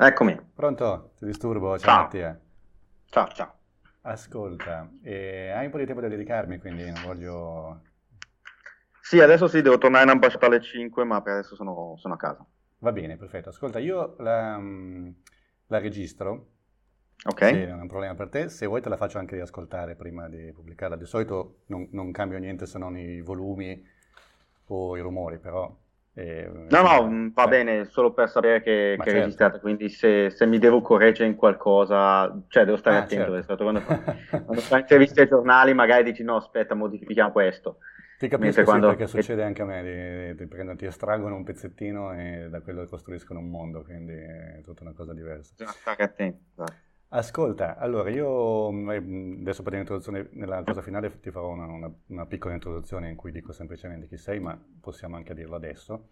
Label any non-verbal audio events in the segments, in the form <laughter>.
Eccomi. Pronto? Ti disturbo? Ciao, Ciao. Mattia. Ciao, ciao. Ascolta, eh, hai un po' di tempo da dedicarmi, quindi non voglio... Sì, adesso sì, devo tornare in ambasciata alle 5, ma per adesso sono, sono a casa. Va bene, perfetto. Ascolta, io la, mm, la registro, Ok? se non è un problema per te, se vuoi te la faccio anche riascoltare prima di pubblicarla. Di solito non, non cambio niente se non i volumi o i rumori, però... eh, No, no, mm, va eh, bene, solo per sapere che, che è certo. registrata, quindi se, se mi devo correggere in qualcosa, cioè devo stare Ah, attento, certo. quando, <laughs> quando fai interviste ai giornali magari dici no, aspetta, modifichiamo questo. Ti capisco, Mentre sì, quando- perché succede anche a me, di prendono- ti estraggono un pezzettino e da quello costruiscono un mondo, quindi è tutta una cosa diversa. Bisogna stare attenti. esatto. Ascolta, allora io mh, adesso per l'introduzione, nella cosa finale ti farò una, una- una piccola introduzione in cui dico semplicemente chi sei, ma possiamo anche dirlo adesso.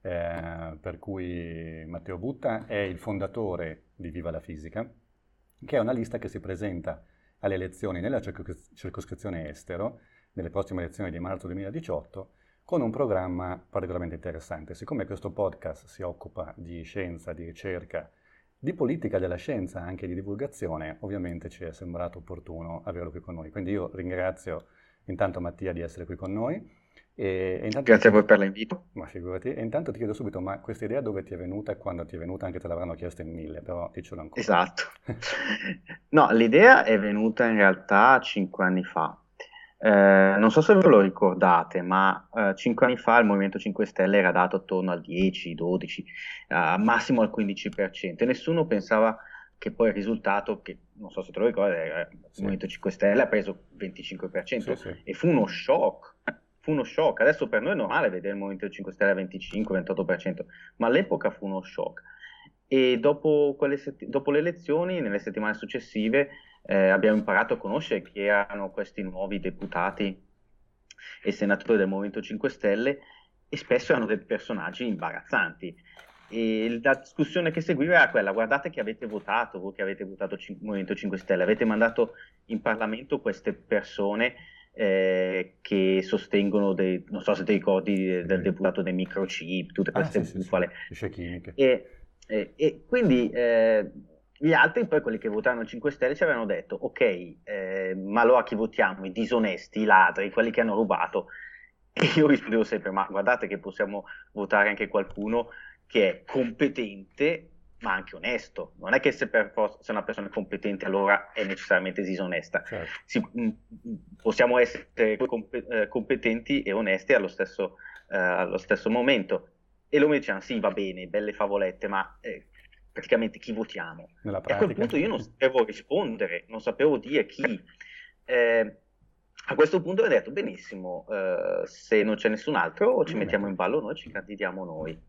Eh, per cui Matteo Butta è il fondatore di Viva la Fisica, che è una lista che si presenta alle elezioni nella circos- circoscrizione estero, nelle prossime elezioni di marzo 2018, con un programma particolarmente interessante. Siccome questo podcast si occupa di scienza, di ricerca, di politica della scienza, anche di divulgazione, ovviamente ci è sembrato opportuno averlo qui con noi. Quindi io ringrazio intanto Mattia di essere qui con noi. E, e intanto Grazie a voi per l'invito. Ma figurati. E intanto ti chiedo subito, ma questa idea dove ti è venuta e quando ti è venuta? Anche te l'avranno chiesto in mille, però dicelo ancora. Esatto. No, l'idea è venuta in realtà cinque anni fa. Eh, non so se ve lo ricordate, ma eh, cinque anni fa il Movimento 5 Stelle era dato attorno al 10, 12, eh, massimo al 15% e nessuno pensava che poi il risultato, che non so se te lo ricordi, il Sì. Movimento 5 Stelle ha preso il 25% Sì, sì. e fu uno shock. Fu uno shock. Adesso per noi è normale vedere il Movimento 5 Stelle al 25-28%, ma all'epoca fu uno shock. E dopo, setti- dopo le elezioni, nelle settimane successive, eh, abbiamo imparato a conoscere chi erano questi nuovi deputati e senatori del Movimento 5 Stelle e spesso erano dei personaggi imbarazzanti. E la discussione che seguiva era quella: guardate che avete votato, voi che avete votato cin- Movimento 5 Stelle, avete mandato in Parlamento queste persone eh, che sostengono dei, non so se ti ricordi del Sì. deputato dei microchip, tutte Ah, queste sì, sì, sì, bufale. scie chimiche. E, e- e quindi eh, gli altri, poi quelli che votarono 5 Stelle, ci avevano detto: Ok, eh, ma allora a chi votiamo? I disonesti, i ladri, quelli che hanno rubato. E io rispondevo sempre: Ma guardate che possiamo votare anche qualcuno che è competente, ma anche onesto. Non è che se, per forza, se una persona è competente, allora è necessariamente disonesta. Certo. Si- mh, mh, possiamo essere eh, competenti e onesti allo stesso, eh, allo stesso momento. E loro mi dicevano: Sì, va bene, belle favolette, ma eh, praticamente chi votiamo? E a quel punto io non sapevo rispondere, non sapevo dire chi. Eh, a questo punto ho detto: Benissimo, eh, se non c'è nessun altro, ci mettiamo in ballo noi, ci candidiamo noi.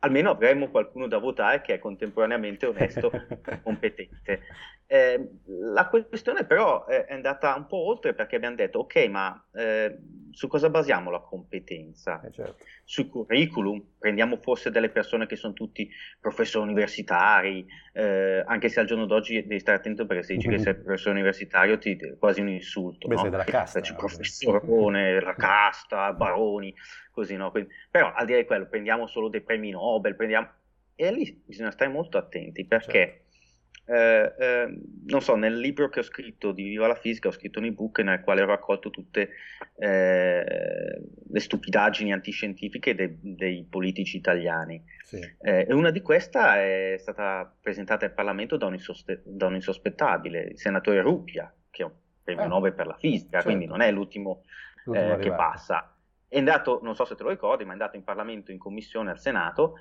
Almeno avremo qualcuno da votare che è contemporaneamente onesto e <laughs> competente. Eh, la questione però è andata un po' oltre perché abbiamo detto: Ok, ma eh, su cosa basiamo la competenza? Eh, certo. sul curriculum, prendiamo forse delle persone che sono tutti professori universitari, eh, anche se al giorno d'oggi devi stare attento perché se dici che sei <laughs> professore universitario ti è quasi un insulto, Beh, no? sei della casta. C'è no? professorone, <laughs> la casta, baroni, così no? Quindi- però al di là di quello prendiamo solo dei premi Nobel, prendiamo... e lì bisogna stare molto attenti perché... eh, eh, non so, nel libro che ho scritto di Viva la Fisica ho scritto un ebook nel quale ho raccolto tutte eh, le stupidaggini antiscientifiche dei, dei politici italiani. Sì. Eh, e una di queste è stata presentata in Parlamento da un, insoste- da un insospettabile, il senatore Ruppia, che è un premio Ah, Nobel per la fisica, certo. quindi non è l'ultimo L'ultimo eh, che passa. È andato, non so se te lo ricordi, ma è andato in Parlamento, in commissione al Senato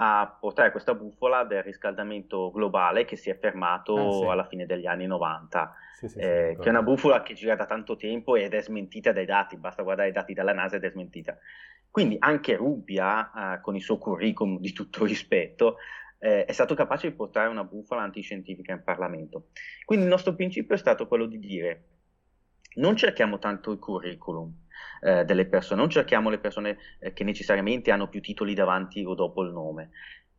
a portare questa bufala del riscaldamento globale che si è fermato Ah, sì. alla fine degli anni 90, Sì, sì, eh, che è una bufala che gira da tanto tempo ed è smentita dai dati, basta guardare i dati dalla NASA ed è smentita. Quindi anche Rubbia, eh, con il suo curriculum di tutto rispetto, eh, è stato capace di portare una bufala antiscientifica in Parlamento. Quindi il nostro principio è stato quello di dire non cerchiamo tanto il curriculum eh, delle persone, non cerchiamo le persone eh, che necessariamente hanno più titoli davanti o dopo il nome,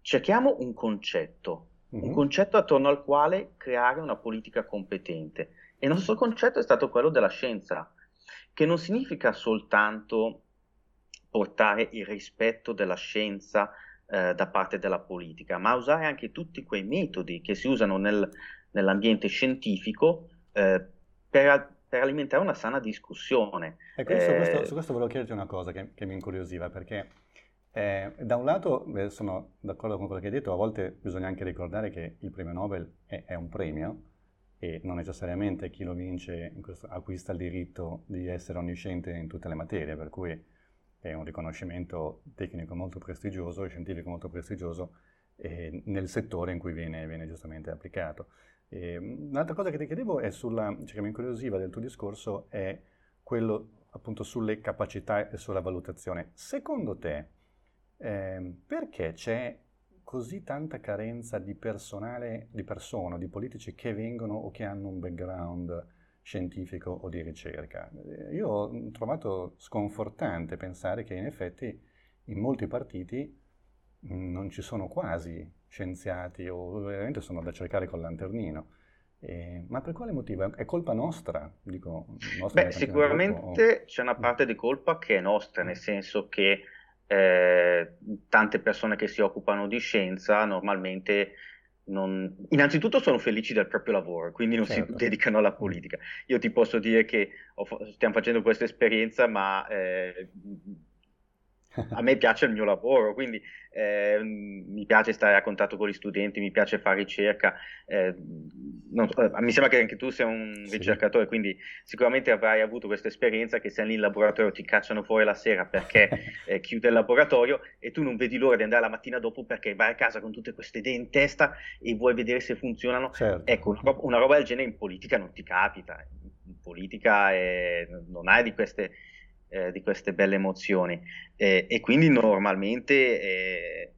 cerchiamo un concetto, un Mhm. concetto attorno al quale creare una politica competente. E il nostro concetto è stato quello della scienza, che non significa soltanto portare il rispetto della scienza eh, da parte della politica, ma usare anche tutti quei metodi che si usano nel, nell'ambiente scientifico eh, per, per, alimentare una sana discussione. Ecco, su questo, su questo volevo chiederti una cosa che, che mi incuriosiva, perché eh, da un lato beh, sono d'accordo con quello che hai detto, a volte bisogna anche ricordare che il premio Nobel è, è un premio e non necessariamente chi lo vince questo, acquista il diritto di essere onnisciente in tutte le materie, per cui è un riconoscimento tecnico molto prestigioso e scientifico molto prestigioso eh, nel settore in cui viene, viene giustamente applicato. E, un'altra cosa che ti chiedevo è sulla, cioè che mi incuriosiva del tuo discorso è quello appunto sulle capacità e sulla valutazione. Secondo te, eh, perché c'è così tanta carenza di personale, di persone, di politici che vengono o che hanno un background scientifico o di ricerca? Eh, io ho trovato sconfortante pensare che in effetti in molti partiti mm, non ci sono quasi scienziati o veramente sono da cercare col lanternino. Eh, ma per quale motivo? È colpa nostra? Dico, nostra Beh, sicuramente o... c'è una parte di colpa che è nostra, nel senso che eh, tante persone che si occupano di scienza normalmente non... innanzitutto sono felici del proprio lavoro, quindi non certo. si dedicano alla politica. Io ti posso dire che ho, stiamo facendo questa esperienza, ma eh, a me piace il mio lavoro, quindi eh, mi piace stare a contatto con gli studenti, mi piace fare ricerca. Eh, non, mi sembra che anche tu sia un sì. ricercatore, quindi sicuramente avrai avuto questa esperienza che sei lì in laboratorio, ti cacciano fuori la sera perché <laughs> eh, chiude il laboratorio e tu non vedi l'ora di andare la mattina dopo perché vai a casa con tutte queste idee in testa e vuoi vedere se funzionano. Certo. Ecco, una roba, una roba del genere in politica non ti capita. In politica eh, non hai di queste eh, di queste belle emozioni eh, e quindi normalmente eh,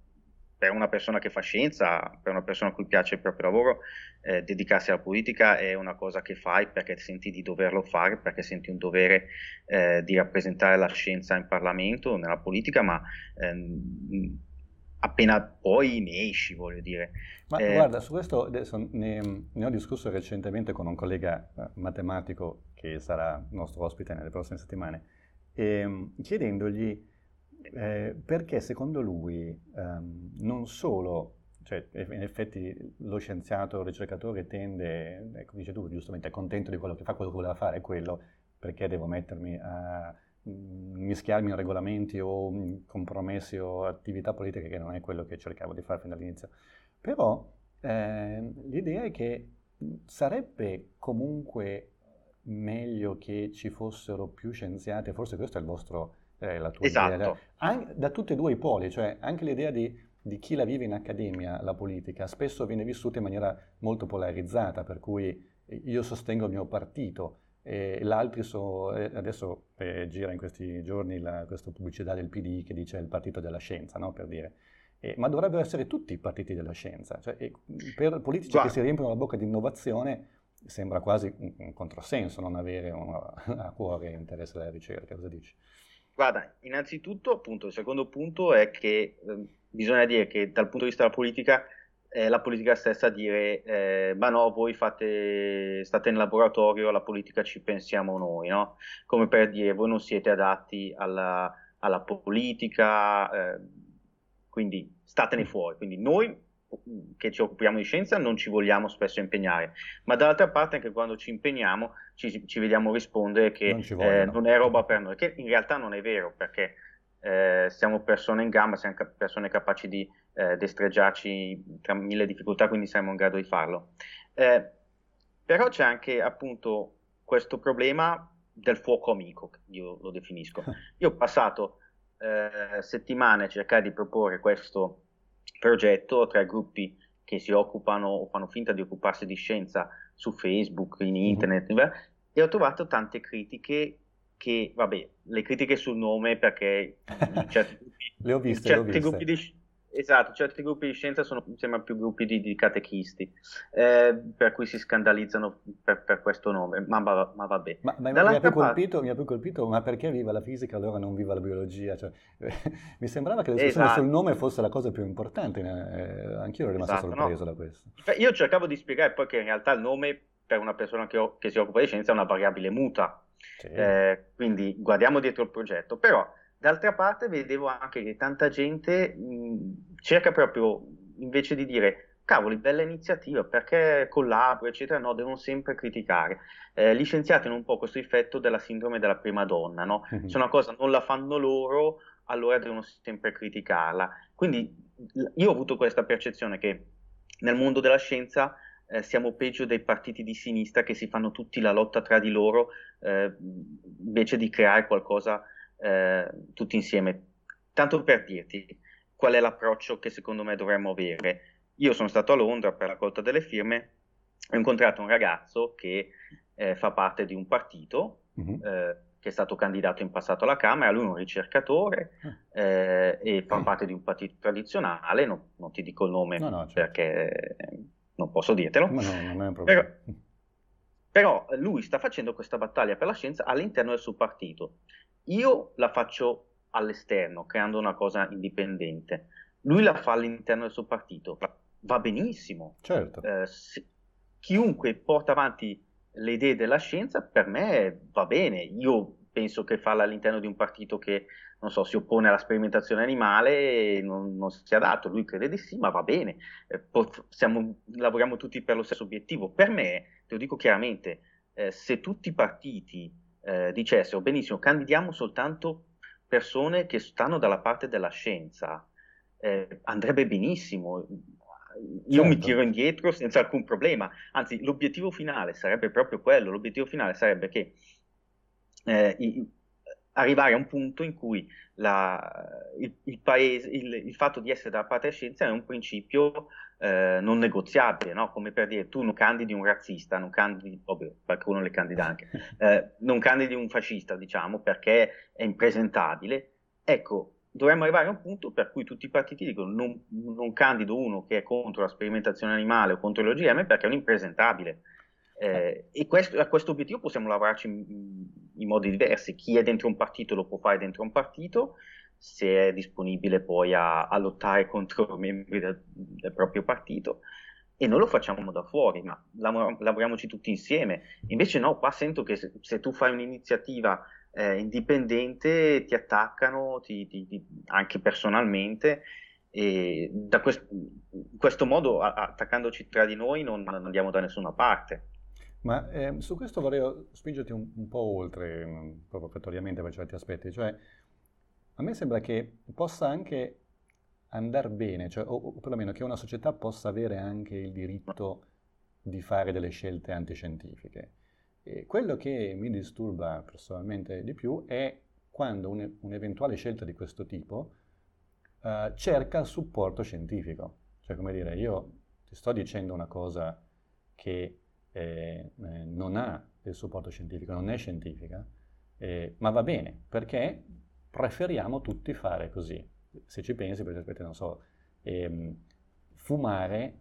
per una persona che fa scienza, per una persona a cui piace il proprio lavoro, eh, dedicarsi alla politica è una cosa che fai perché senti di doverlo fare, perché senti un dovere eh, di rappresentare la scienza in Parlamento, nella politica, ma ehm, appena poi ne esci, voglio dire. Ma eh, guarda, su questo ne, ne, ho discusso recentemente con un collega eh, matematico che sarà nostro ospite nelle prossime settimane eh, chiedendogli eh, perché secondo lui ehm, non solo, cioè in effetti lo scienziato, il ricercatore tende, ecco, dice tu giustamente, è contento di quello che fa, quello che voleva fare è quello, perché devo mettermi a mm, mischiarmi in regolamenti o compromessi o attività politiche che non è quello che cercavo di fare fin dall'inizio. Però eh, l'idea è che sarebbe comunque meglio che ci fossero più scienziati, forse questa è il vostro, eh, la tua esatto. idea, An- da tutti e due i poli, cioè anche l'idea di, di, chi la vive in accademia, la politica, spesso viene vissuta in maniera molto polarizzata, per cui io sostengo il mio partito e l'altro so, eh, adesso eh, gira in questi giorni la, questa pubblicità del PD che dice il partito della scienza, no? per dire. Eh, ma dovrebbero essere tutti i partiti della scienza, cioè, per politici Guarda. che si riempiono la bocca di innovazione sembra quasi un, un controsenso non avere una, <laughs> a cuore l'interesse della ricerca. Cosa dici? Guarda, innanzitutto, appunto, il secondo punto è che eh, bisogna dire che dal punto di vista della politica è la politica stessa a dire eh, ma no, voi fate, state in laboratorio, la politica ci pensiamo noi, no? Come per dire voi non siete adatti alla, alla politica, eh, quindi statene fuori. Quindi noi che ci occupiamo di scienza non ci vogliamo spesso impegnare, ma dall'altra parte anche quando ci impegniamo ci, ci vediamo rispondere che non, eh, non, è roba per noi, che in realtà non è vero perché eh, siamo persone in gamba, siamo persone capaci di eh, destreggiarci tra mille difficoltà, quindi siamo in grado di farlo. Eh, però c'è anche appunto questo problema del fuoco amico, io lo definisco. <laughs> Io ho passato eh, settimane a cercare di proporre questo progetto tra gruppi che si occupano o fanno finta di occuparsi di scienza su Facebook, in mhm. internet, mm-hmm. e ho trovato tante critiche che, vabbè, le critiche sul nome perché certi gruppi, le ho viste, certi le ho viste. gruppi di Esatto, certi gruppi di scienza sono sembra più gruppi di, di catechisti, eh, per cui si scandalizzano per, per questo nome, ma, ma, ma vabbè. Ma, ma mi, ha parte... colpito, mi, ha più colpito, ma perché viva la fisica allora non viva la biologia? Cioè, <laughs> mi sembrava che la discussione esatto. sul nome fosse la cosa più importante, eh, anch'io ero rimasto esatto, sorpreso no. da questo. Io cercavo di spiegare poi che in realtà il nome per una persona che, ho, che si occupa di scienza è una variabile muta, sì. eh, quindi guardiamo dietro il progetto, però D'altra parte vedevo anche che tanta gente mh, cerca proprio, invece di dire cavoli, bella iniziativa, perché collaboro, eccetera, no, devono sempre criticare. Eh, gli scienziati hanno un po' questo effetto della sindrome della prima donna, no? Mm-hmm. Se una cosa non la fanno loro, allora devono sempre criticarla. Quindi io ho avuto questa percezione che nel mondo della scienza eh, siamo peggio dei partiti di sinistra che si fanno tutti la lotta tra di loro eh, invece di creare qualcosa eh, tutti insieme. Tanto per dirti qual è l'approccio che secondo me dovremmo avere. Io sono stato a Londra per la raccolta delle firme ho incontrato un ragazzo che eh, fa parte di un partito uh-huh. eh, che è stato candidato in passato alla Camera, lui è un ricercatore ah. eh, e fa parte di un partito tradizionale, no, non ti dico il nome no, no, certo. perché non posso dirtelo. Ma no, non è un problema. Però, però lui sta facendo questa battaglia per la scienza all'interno del suo partito. Io la faccio all'esterno, creando una cosa indipendente. Lui la fa all'interno del suo partito. Va benissimo. Certo. Eh, se, chiunque porta avanti le idee della scienza, per me va bene. Io penso che farla all'interno di un partito che, non so, si oppone alla sperimentazione animale non, non sia dato. Lui crede di sì, ma va bene. Eh, siamo, lavoriamo tutti per lo stesso obiettivo. Per me, te lo dico chiaramente, eh, se tutti i partiti eh, dicessero benissimo, candidiamo soltanto persone che stanno dalla parte della scienza, eh, andrebbe benissimo. Io certo. mi tiro indietro senza alcun problema, anzi l'obiettivo finale sarebbe proprio quello, l'obiettivo finale sarebbe che eh, i, arrivare a un punto in cui la, il, il, paese, il, il, fatto di essere dalla parte della scienza è un principio eh, non negoziabile, no? come per dire tu non candidi un razzista, non candidi, ovvio, qualcuno le candida anche, <laughs> eh, non candidi un fascista, diciamo, perché è impresentabile. Ecco, dovremmo arrivare a un punto per cui tutti i partiti dicono non, non candido uno che è contro la sperimentazione animale o contro l'OGM perché è un impresentabile. Eh, e questo, a questo obiettivo possiamo lavorarci in, in, modi diversi. Chi è dentro un partito lo può fare dentro un partito, se è disponibile poi a, a lottare contro membri del, del, proprio partito, e noi lo facciamo da fuori, ma lavor- lavoriamoci tutti insieme. Invece no, qua sento che se, se tu fai un'iniziativa eh, indipendente ti attaccano ti, ti, ti, anche personalmente e da quest- in questo modo attaccandoci tra di noi non andiamo da nessuna parte. Ma eh, su questo vorrei spingerti un, un po' oltre, mm, provocatoriamente per certi aspetti, cioè a me sembra che possa anche andare bene, cioè, o, o perlomeno che una società possa avere anche il diritto di fare delle scelte antiscientifiche. E quello che mi disturba personalmente di più è quando un, un'eventuale scelta di questo tipo uh, cerca supporto scientifico. Cioè, come dire, io ti sto dicendo una cosa che eh, non ha il supporto scientifico, non è scientifica, eh, ma va bene, perché preferiamo tutti fare così. Se ci pensi, per esempio, non so, ehm, fumare,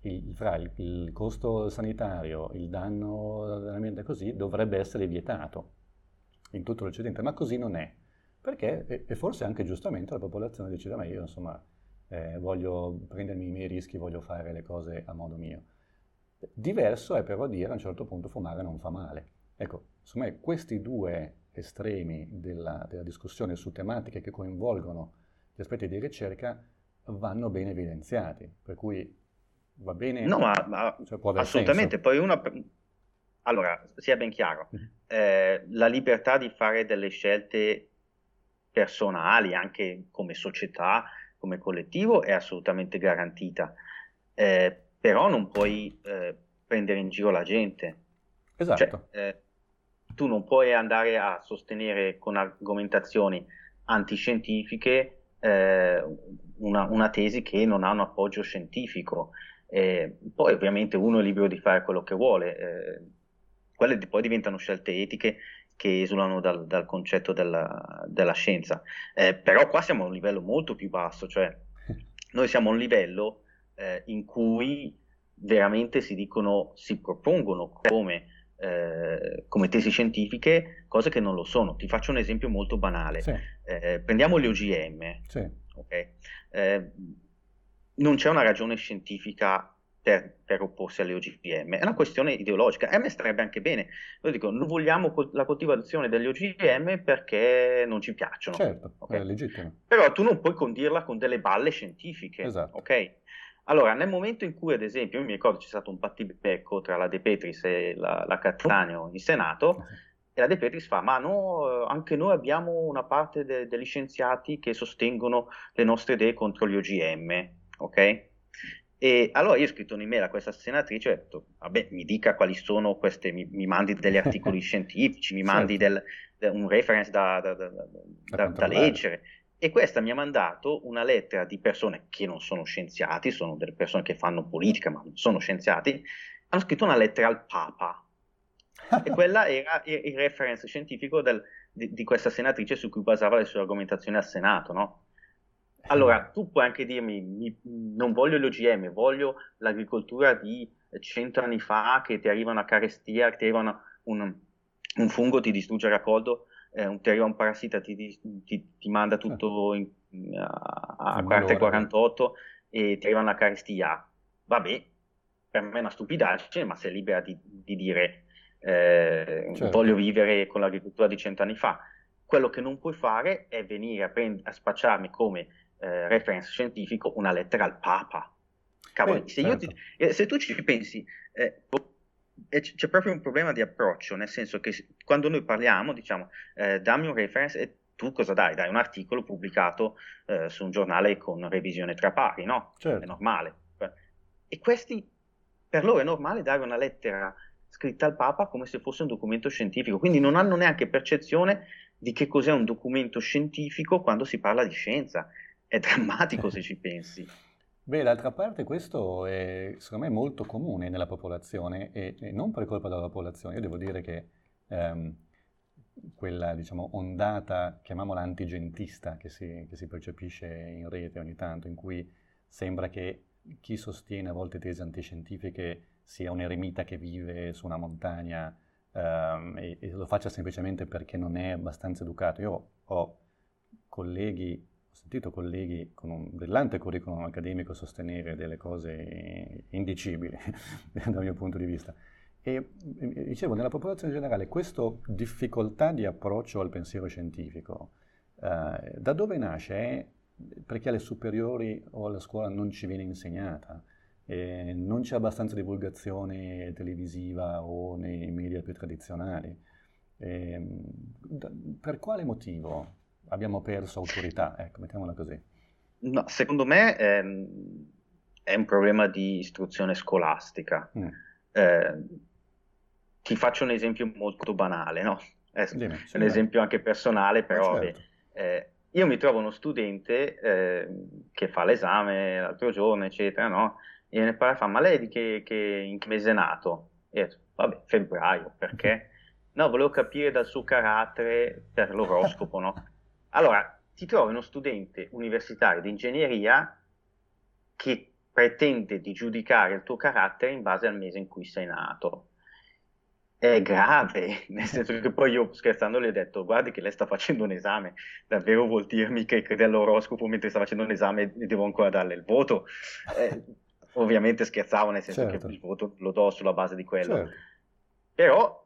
il, fra il, il, costo sanitario, il danno all'ambiente così, dovrebbe essere vietato in tutto l'Occidente, ma così non è. Perché, e forse anche giustamente, la popolazione decide, ma io insomma eh, voglio prendermi i miei rischi, voglio fare le cose a modo mio. Diverso è però dire a un certo punto fumare non fa male. Ecco, secondo me questi due estremi della, della discussione su tematiche che coinvolgono gli aspetti di ricerca vanno bene evidenziati, per cui va bene. No, ma, ma cioè assolutamente. Senso. Poi una. Allora, sia ben chiaro, mm-hmm. eh, la libertà di fare delle scelte personali, anche come società, come collettivo, è assolutamente garantita. Eh, però non puoi eh, prendere in giro la gente. Esatto. Cioè, eh, tu non puoi andare a sostenere con argomentazioni antiscientifiche eh, una, una, tesi che non ha un appoggio scientifico. poi ovviamente uno è libero di fare quello che vuole, eh, quelle poi diventano scelte etiche che esulano dal, dal concetto della, della scienza. Eh, però qua siamo a un livello molto più basso, cioè <laughs> noi siamo a un livello eh, in cui veramente si dicono, si propongono come, eh, come, tesi scientifiche cose che non lo sono. Ti faccio un esempio molto banale. Sì. Eh, prendiamo le OGM. Sì. Okay? Eh, non c'è una ragione scientifica per, per, opporsi alle OGM, è una questione ideologica. E a me starebbe anche bene, io dico, non vogliamo col- la coltivazione degli OGM perché non ci piacciono. Certo, okay? è legittimo. Però tu non puoi condirla con delle balle scientifiche, esatto. ok? Allora, nel momento in cui, ad esempio, io mi ricordo c'è stato un battibecco tra la De Petris e la, la Cattaneo in Senato, e la De Petris fa, ma no, anche noi abbiamo una parte de- degli scienziati che sostengono le nostre idee contro gli OGM, ok? E allora io ho scritto un'email a questa senatrice e ho detto, vabbè, mi dica quali sono queste, mi, mi mandi degli articoli <laughs> scientifici, mi mandi certo. del, del, un reference da, da, da, da leggere. E questa mi ha mandato una lettera di persone che non sono scienziati, sono delle persone che fanno politica, ma non sono scienziati, hanno scritto una lettera al Papa. e <laughs> quella era il, reference scientifico del, di, di, questa senatrice su cui basava le sue argomentazioni al Senato, no? Allora, tu puoi anche dirmi, mi, non voglio l'OGM, voglio l'agricoltura di cento anni fa che ti arriva una carestia, che ti arriva un, un fungo, ti distrugge il raccolto, eh, ti arriva un parassita, ti, ti, ti manda tutto in, a, a 40-48 e ti arriva una carestia. Vabbè, per me è una stupidaggine, ma sei libera di, di dire eh, certo. voglio vivere con l'agricoltura di cento anni fa. Quello che non puoi fare è venire a, prend- a spacciarmi come eh, reference scientifico una lettera al Papa. Cavolo, Beh, se, certo. ti, se, tu ci pensi, eh, c'è proprio un problema di approccio, nel senso che quando noi parliamo, diciamo, eh, dammi un reference e tu cosa dai? Dai un articolo pubblicato eh, su un giornale con revisione tra pari, no? Certo. È normale. E questi, per loro è normale dare una lettera scritta al Papa come se fosse un documento scientifico, quindi non hanno neanche percezione di che cos'è un documento scientifico quando si parla di scienza. È drammatico se ci pensi. Beh, d'altra parte questo è secondo me molto comune nella popolazione e, e non per colpa della popolazione. Io devo dire che ehm, quella diciamo, ondata, chiamiamola antigentista, che si, che si percepisce in rete ogni tanto, in cui sembra che chi sostiene a volte tesi antiscientifiche sia un eremita che vive su una montagna ehm, e, e, lo faccia semplicemente perché non è abbastanza educato. Io ho colleghi ho sentito colleghi con un brillante curriculum accademico sostenere delle cose indicibili <laughs> dal mio punto di vista. E dicevo, nella popolazione generale, questa difficoltà di approccio al pensiero scientifico, eh, da dove nasce? È perché alle superiori o alla scuola non ci viene insegnata, eh, non c'è abbastanza divulgazione televisiva o nei media più tradizionali. Eh, da, per quale motivo? Abbiamo perso autorità, ecco, mettiamola così. No, secondo me è, è, un problema di istruzione scolastica. Mm. Eh, ti faccio un esempio molto banale, no? È, Dimmi, è un esempio anche personale, però certo. eh, io mi trovo uno studente eh, che fa l'esame l'altro giorno, eccetera, no? E ne parla, fa, ma lei di che, che, in che mese è nato? E io, vabbè, febbraio, perché? <laughs> No, volevo capire dal suo carattere per l'oroscopo, no? Allora, ti trovi uno studente universitario di ingegneria che pretende di giudicare il tuo carattere in base al mese in cui sei nato. È grave, <laughs> nel senso che poi io scherzando le ho detto guardi che lei sta facendo un esame, davvero vuol dirmi che crede all'oroscopo mentre sta facendo un esame e devo ancora darle il voto? Eh, ovviamente scherzavo nel senso certo. che il voto lo do sulla base di quello. Certo. Però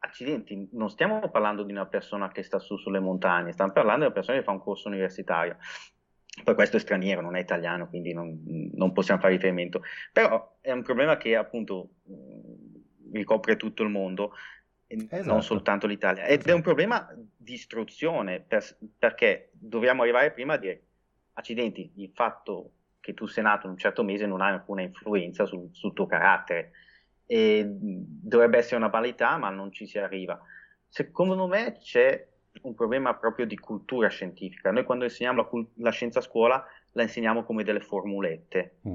accidenti, non stiamo parlando di una persona che sta su sulle montagne, stiamo parlando di una persona che fa un corso universitario. Poi questo è straniero, non è italiano, quindi non, non possiamo fare riferimento. Però è un problema che appunto ricopre tutto il mondo, esatto. non soltanto l'Italia. Ed esatto. è un problema di istruzione, per, perché dobbiamo arrivare prima a dire, accidenti, il fatto che tu sei nato in un certo mese non ha alcuna influenza sul, sul tuo carattere e dovrebbe essere una banalità, ma non ci si arriva. Secondo me c'è un problema proprio di cultura scientifica. Noi quando insegniamo la, la scienza a scuola la insegniamo come delle formulette. Mm.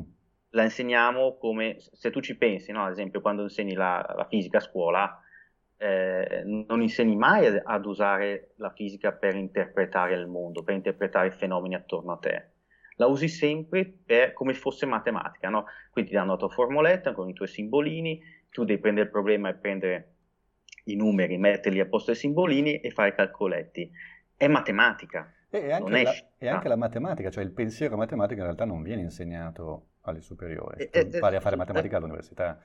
La insegniamo come, se tu ci pensi, no? ad esempio quando insegni la, la fisica a scuola, eh, non insegni mai ad usare la fisica per interpretare il mondo, per interpretare i fenomeni attorno a te la usi sempre per, come fosse matematica, no? Quindi ti danno la tua formuletta con i tuoi simbolini, tu devi prendere il problema e prendere i numeri, metterli a posto ai simbolini e fare calcoletti. È matematica. E anche, la, e anche la matematica, cioè il pensiero matematico in realtà non viene insegnato alle superiori, tu impari a fare matematica all'università.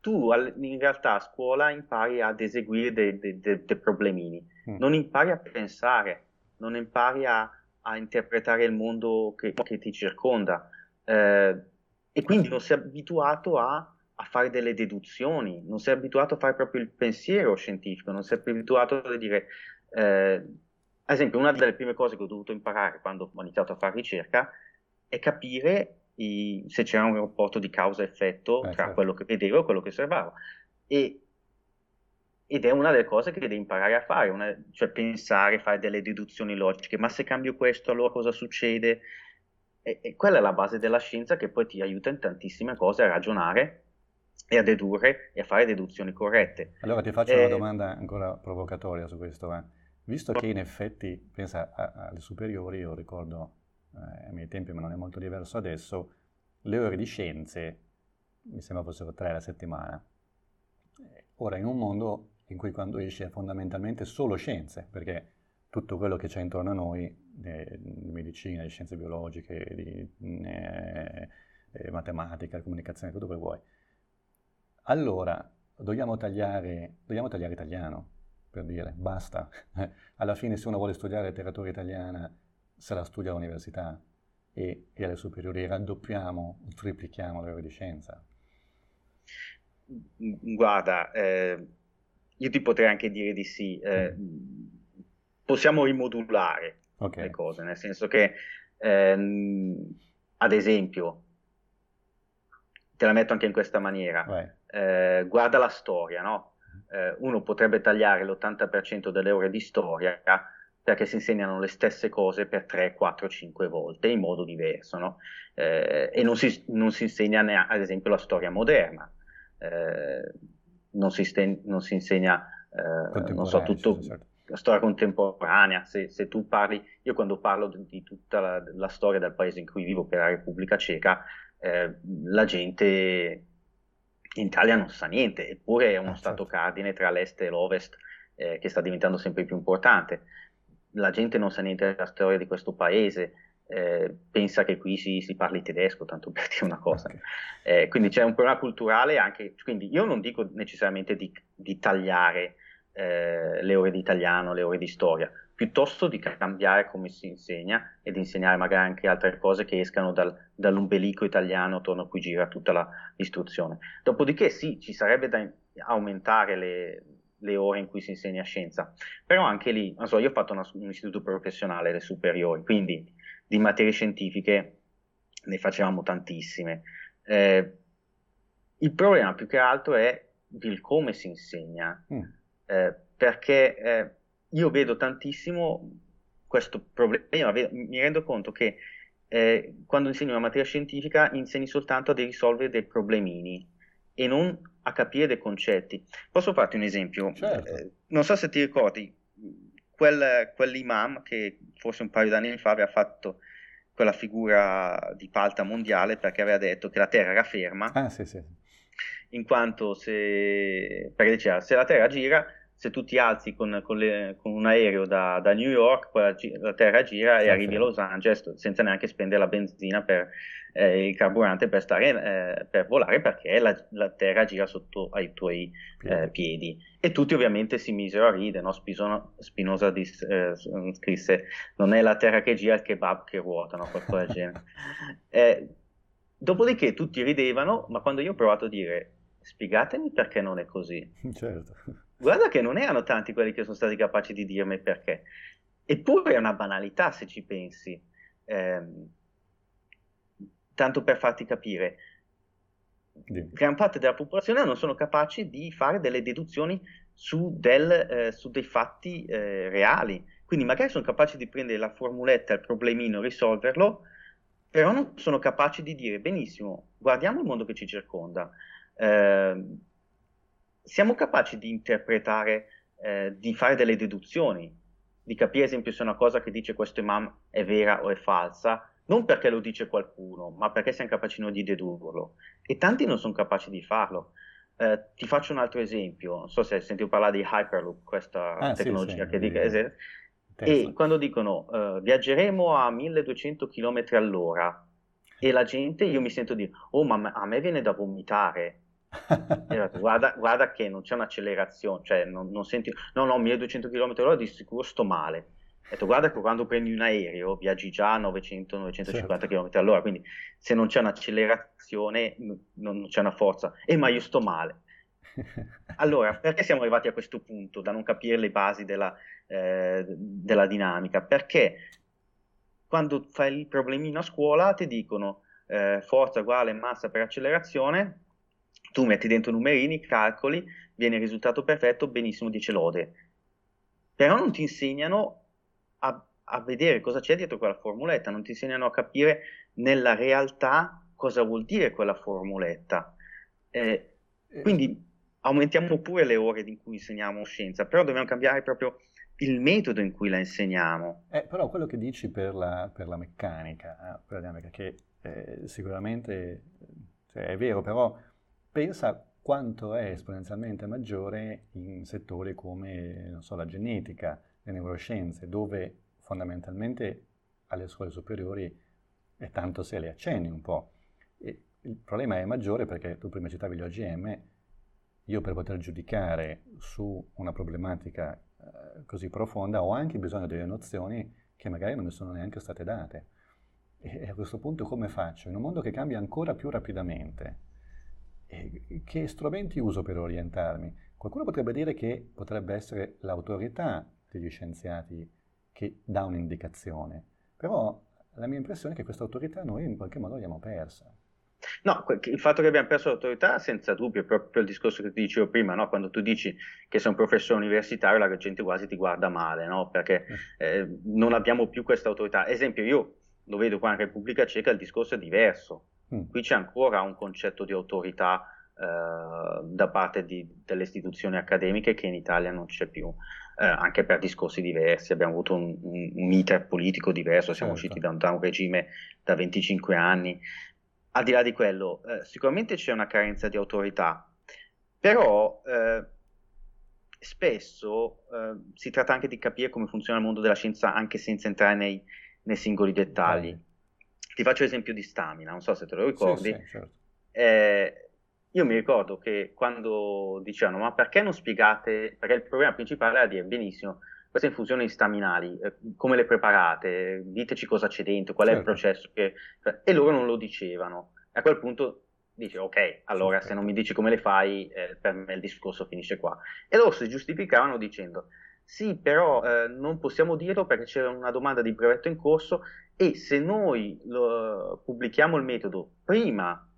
Tu in realtà a scuola impari ad eseguire dei, dei, dei, dei problemini, mm. non impari a pensare, non impari a, a interpretare il mondo che, che ti circonda eh, e quindi non sei abituato a a fare delle deduzioni, non sei abituato a fare proprio il pensiero scientifico, non sei abituato a dire, eh, ad esempio, una delle prime cose che ho dovuto imparare quando ho iniziato a fare ricerca è capire i, se c'era un rapporto di causa-effetto eh, tra certo. quello che vedevo e quello che osservavo. E, ed è una delle cose che devi imparare a fare, una, cioè pensare, fare delle deduzioni logiche, ma se cambio questo allora cosa succede? E, e quella è la base della scienza che poi ti aiuta in tantissime cose a ragionare e a dedurre e a fare deduzioni corrette. Allora ti faccio eh, una domanda ancora provocatoria su questo. Eh. Visto che in effetti, pensa alle superiori, io ricordo eh, ai miei tempi, ma non è molto diverso adesso, le ore di scienze mi sembra fossero tre alla settimana. Ora in un mondo in cui quando esce fondamentalmente solo scienze, perché tutto quello che c'è intorno a noi, eh, di medicina, di scienze biologiche, di eh, eh, matematica, comunicazione, tutto quello che vuoi, allora dobbiamo tagliare, dobbiamo tagliare italiano, per dire, basta. <laughs> Alla fine se uno vuole studiare letteratura italiana se la studia all'università e, e alle superiori raddoppiamo o triplichiamo le ore di scienza. Guarda, eh, io ti potrei anche dire di sì, eh, possiamo rimodulare okay. le cose, nel senso che, ehm, ad esempio, te la metto anche in questa maniera, eh, guarda la storia, no? Eh, uno potrebbe tagliare l'80% delle ore di storia perché si insegnano le stesse cose per 3, 4, 5 volte in modo diverso, no? eh, e non si, non si insegna neanche, ad esempio, la storia moderna, eh, non si, sten- non, si insegna, eh, non so, tutto, certo. la storia contemporanea, se, se, tu parli, io quando parlo di, di tutta la, la, storia del paese in cui vivo, che è la Repubblica Ceca, eh, la gente in Italia non sa niente, eppure è uno ah, stato certo. cardine tra l'est e l'ovest eh, che sta diventando sempre più importante. La gente non sa niente della storia di questo paese, eh, pensa che qui si, si, parli tedesco, tanto per dire una cosa. Eh, quindi c'è un problema culturale anche, quindi io non dico necessariamente di, di tagliare eh, le ore di italiano, le ore di storia, piuttosto di cambiare come si insegna e di insegnare magari anche altre cose che escano dal, dall'ombelico italiano attorno a cui gira tutta la, l'istruzione. Dopodiché sì, ci sarebbe da aumentare le, le, ore in cui si insegna scienza, però anche lì, non so, io ho fatto una, un istituto professionale, le superiori, quindi di materie scientifiche ne facevamo tantissime. Eh, il problema più che altro è il come si insegna, mm. eh, perché eh, io vedo tantissimo questo problema, mi rendo conto che eh, quando insegni una materia scientifica insegni soltanto a risolvere dei problemini e non a capire dei concetti. Posso farti un esempio? Certo. Eh, non so se ti ricordi, quel, quell'imam che forse un paio d'anni fa aveva fatto quella figura di palta mondiale perché aveva detto che la Terra era ferma. Ah, sì, sì. In quanto se, perché diceva, se la Terra gira se tu ti alzi con, con, le, con un aereo da, da, New York, poi la, terra gira e sì, arrivi sì. a Los Angeles senza neanche spendere la benzina per eh, il carburante per, stare, eh, per volare perché la, la, terra gira sotto ai tuoi eh, piedi. E tutti ovviamente si misero a ridere, no? Spinoza, Spinoza dis, eh, scrisse non è la terra che gira, è il kebab che ruota, no? qualcosa del genere. <laughs> Eh, dopodiché tutti ridevano, ma quando io ho provato a dire spiegatemi perché non è così. Certo guarda che non erano tanti quelli che sono stati capaci di dirmi perché. Eppure è una banalità se ci pensi. Eh, tanto per farti capire, Dimmi. gran parte della popolazione non sono capaci di fare delle deduzioni su, del, eh, su dei fatti eh, reali. Quindi magari sono capaci di prendere la formuletta, il problemino, risolverlo, però non sono capaci di dire benissimo, guardiamo il mondo che ci circonda. Eh, siamo capaci di interpretare, eh, di fare delle deduzioni, di capire, ad esempio, se una cosa che dice questo imam è vera o è falsa, non perché lo dice qualcuno, ma perché siamo capaci noi di dedurlo. E tanti non sono capaci di farlo. Eh, ti faccio un altro esempio, non so se hai sentito parlare di Hyperloop, questa ah, tecnologia sì, sì, che dica, eh, e quando dicono uh, viaggeremo a 1200 km all'ora, e la gente, io mi sento dire, oh ma a me viene da vomitare, guarda, guarda, che non c'è un'accelerazione, cioè non, non senti, no no 1200 km/h di sicuro sto male, ho detto guarda che quando prendi un aereo viaggi già a 900-950 certo. km all'ora, quindi se non c'è un'accelerazione non, c'è una forza, e ma io sto male. <laughs> Allora, perché siamo arrivati a questo punto da non capire le basi della, eh, della dinamica? Perché quando fai il problemino a scuola ti dicono eh, forza uguale massa per accelerazione, tu metti dentro numerini, calcoli, viene il risultato perfetto, benissimo, 10 lode. Però non ti insegnano a, a vedere cosa c'è dietro quella formuletta, non ti insegnano a capire nella realtà cosa vuol dire quella formuletta. Eh, eh, quindi aumentiamo pure le ore in cui insegniamo scienza, però dobbiamo cambiare proprio il metodo in cui la insegniamo. Eh, però quello che dici per la, per la meccanica, eh, per la dinamica, che eh, sicuramente cioè, è vero, però pensa quanto è esponenzialmente maggiore in settori come so, la genetica, le neuroscienze, dove fondamentalmente alle scuole superiori è tanto se le accenni un po'. E il problema è maggiore perché tu prima citavi gli OGM, io per poter giudicare su una problematica eh, così profonda ho anche bisogno delle nozioni che magari non mi sono neanche state date. E a questo punto come faccio? In un mondo che cambia ancora più rapidamente, che strumenti uso per orientarmi? Qualcuno potrebbe dire che potrebbe essere l'autorità degli scienziati che dà un'indicazione, però la mia impressione è che questa autorità noi in qualche modo l'abbiamo persa. No, il fatto che abbiamo perso l'autorità, senza dubbio, è proprio il discorso che ti dicevo prima, no? quando tu dici che sei un professore universitario, la gente quasi ti guarda male, no? perché eh, non abbiamo più questa autorità. Esempio, io lo vedo qua in Repubblica Ceca, il discorso è diverso. Mm. Qui c'è ancora un concetto di autorità eh, da parte di, delle istituzioni accademiche che in Italia non c'è più eh, anche per discorsi diversi, abbiamo avuto un, un, un iter politico diverso, siamo certo. usciti da un, da un, regime da 25 anni. Al di là di quello, eh, sicuramente c'è una carenza di autorità, però eh, spesso eh, si tratta anche di capire come funziona il mondo della scienza anche senza entrare nei, nei singoli dettagli. Ti faccio l'esempio di stamina, non so se te lo ricordi. Sì, sì, certo. eh, io mi ricordo che quando dicevano ma perché non spiegate, perché il problema principale era dire benissimo, queste infusioni staminali, eh, come le preparate, diteci cosa c'è dentro, qual è certo. il processo, che... e loro non lo dicevano. A quel punto dice ok, allora sì, se non mi dici come le fai, eh, per me il discorso finisce qua. E loro si giustificavano dicendo sì, però eh, non possiamo dirlo perché c'era una domanda di brevetto in corso e se noi lo, pubblichiamo il metodo prima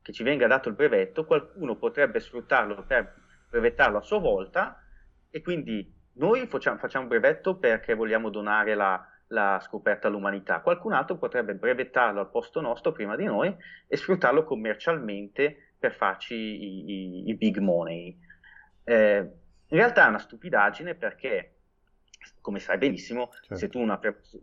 che ci venga dato il brevetto, qualcuno potrebbe sfruttarlo per brevettarlo a sua volta e quindi noi facciamo, facciamo brevetto perché vogliamo donare la, la, scoperta all'umanità, qualcun altro potrebbe brevettarlo al posto nostro prima di noi e sfruttarlo commercialmente per farci i, i, i big money. Eh, in realtà è una stupidaggine perché, come sai benissimo, certo. se tu una,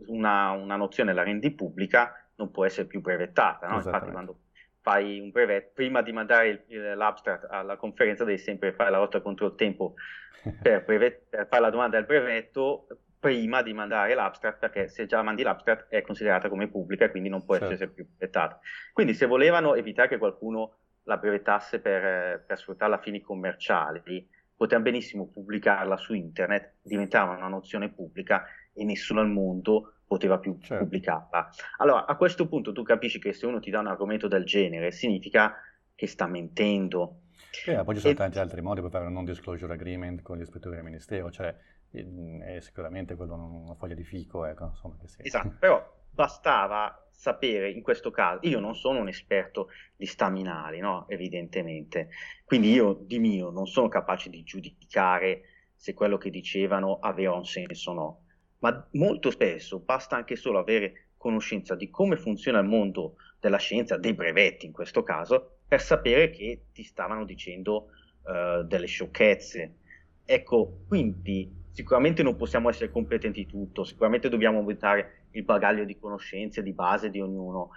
una, una, nozione la rendi pubblica non può essere più brevettata. No? Infatti quando fai un brevetto, prima di mandare il, l'abstract alla conferenza devi sempre fare la lotta contro il tempo <laughs> per, brevet, per fare la domanda del brevetto prima di mandare l'abstract perché se già mandi l'abstract è considerata come pubblica e quindi non può certo. essere più brevettata. Quindi se volevano evitare che qualcuno la brevettasse per, per sfruttarla a fini commerciali, potevano benissimo pubblicarla su internet, diventava una nozione pubblica e nessuno al mondo poteva più certo. pubblicarla. Allora, a questo punto tu capisci che se uno ti dà un argomento del genere, significa che sta mentendo. Eh, poi ci sono e... tanti altri modi per fare un non disclosure agreement con gli ispettori del ministero, cioè è sicuramente quello una foglia di fico, ecco, insomma. Esatto, però bastava sapere in questo caso, io non sono un esperto di staminali, no? evidentemente, quindi io di mio non sono capace di giudicare se quello che dicevano aveva un senso o no ma molto spesso basta anche solo avere conoscenza di come funziona il mondo della scienza, dei brevetti in questo caso, per sapere che ti stavano dicendo uh, delle sciocchezze. Ecco, quindi sicuramente non possiamo essere competenti in tutto, sicuramente dobbiamo aumentare il bagaglio di conoscenze di base di ognuno,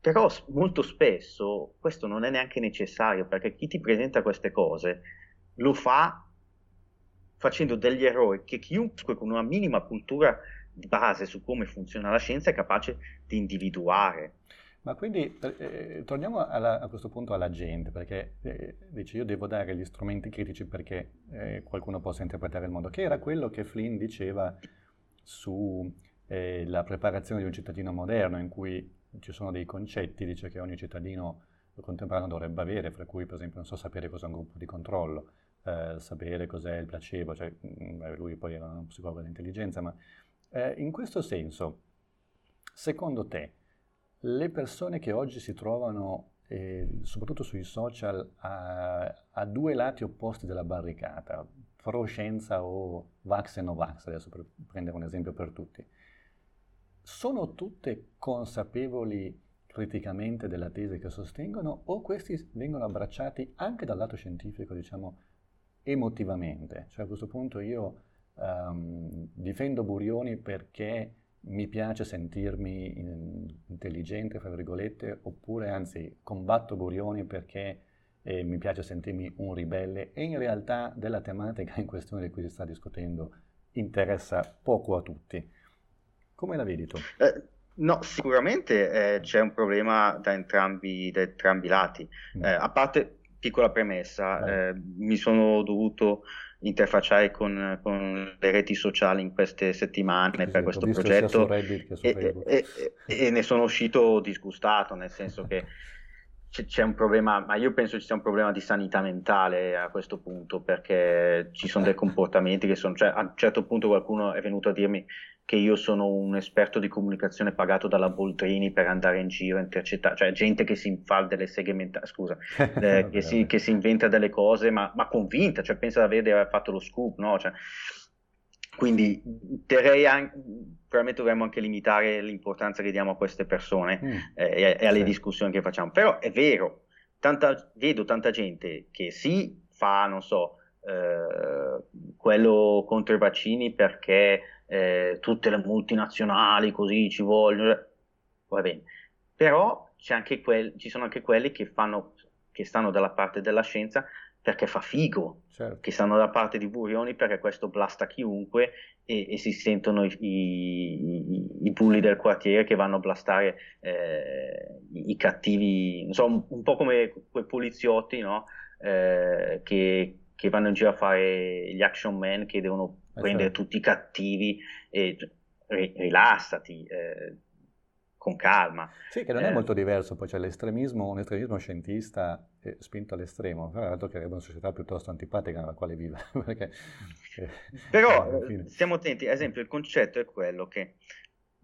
però molto spesso questo non è neanche necessario perché chi ti presenta queste cose lo fa facendo degli errori che chiunque con una minima cultura di base su come funziona la scienza è capace di individuare. Ma quindi eh, eh, torniamo alla, a questo punto alla gente, perché eh, dice io devo dare gli strumenti critici perché eh, qualcuno possa interpretare il mondo, che era quello che Flynn diceva sulla eh, preparazione di un cittadino moderno, in cui ci sono dei concetti, dice che ogni cittadino contemporaneo dovrebbe avere, fra cui per esempio non so sapere cos'è un gruppo di controllo, eh, sapere cos'è il placebo, cioè, mm, lui poi era un psicologo dell'intelligenza, ma eh, in questo senso, secondo te, le persone che oggi si trovano, eh, soprattutto sui social, a, a, due lati opposti della barricata, pro scienza o vax e no vax, adesso per prendere un esempio per tutti, sono tutte consapevoli criticamente della tesi che sostengono o questi vengono abbracciati anche dal lato scientifico, diciamo, emotivamente? Cioè a questo punto io um, difendo Burioni perché mi piace sentirmi intelligente, fra virgolette, oppure anzi combatto Burioni perché eh, mi piace sentirmi un ribelle e in realtà della tematica in questione di cui si sta discutendo interessa poco a tutti. Come la vedi tu? Eh, no, sicuramente eh, c'è un problema da entrambi, da entrambi i lati. Mm. Eh, a parte, piccola premessa, eh, mi sono dovuto interfacciare con, con, le reti sociali in queste settimane sì, per questo progetto e, e, e, e, ne sono uscito disgustato, nel senso che c'è, c'è, un problema, ma io penso ci sia un problema di sanità mentale a questo punto, perché ci sono dei comportamenti che sono, cioè a un certo punto qualcuno è venuto a dirmi che io sono un esperto di comunicazione pagato dalla Boldrini per andare in giro a intercettare, cioè gente che si fa delle segmentazioni, scusa, <laughs> eh, che, si, che, si, inventa delle cose, ma, ma convinta, cioè pensa di aver fatto lo scoop, no? Cioè, quindi terrei anche, probabilmente dovremmo anche limitare l'importanza che diamo a queste persone mm, eh, e, alle sì. discussioni che facciamo, però è vero, tanta, vedo tanta gente che si fa, non so, eh, quello contro i vaccini perché eh, tutte le multinazionali così ci vogliono, va bene, però quel, ci sono anche quelli che, fanno, che stanno dalla parte della scienza perché fa figo, certo. che stanno dalla parte di Burioni perché questo blasta chiunque e, e si sentono i, i, i, bulli del quartiere che vanno a blastare eh, i, i, cattivi, non so, un, un, po' come quei poliziotti no? eh, che, che vanno in giro a fare gli action man che devono prendere tutti i cattivi e rilassati. Eh, con calma. Sì, che non è eh. molto diverso, poi c'è l'estremismo, un estremismo scientista eh, spinto all'estremo, tra l'altro creerebbe una società piuttosto antipatica nella quale vive. <laughs> perché, eh, Però eh, stiamo attenti, ad esempio il concetto è quello che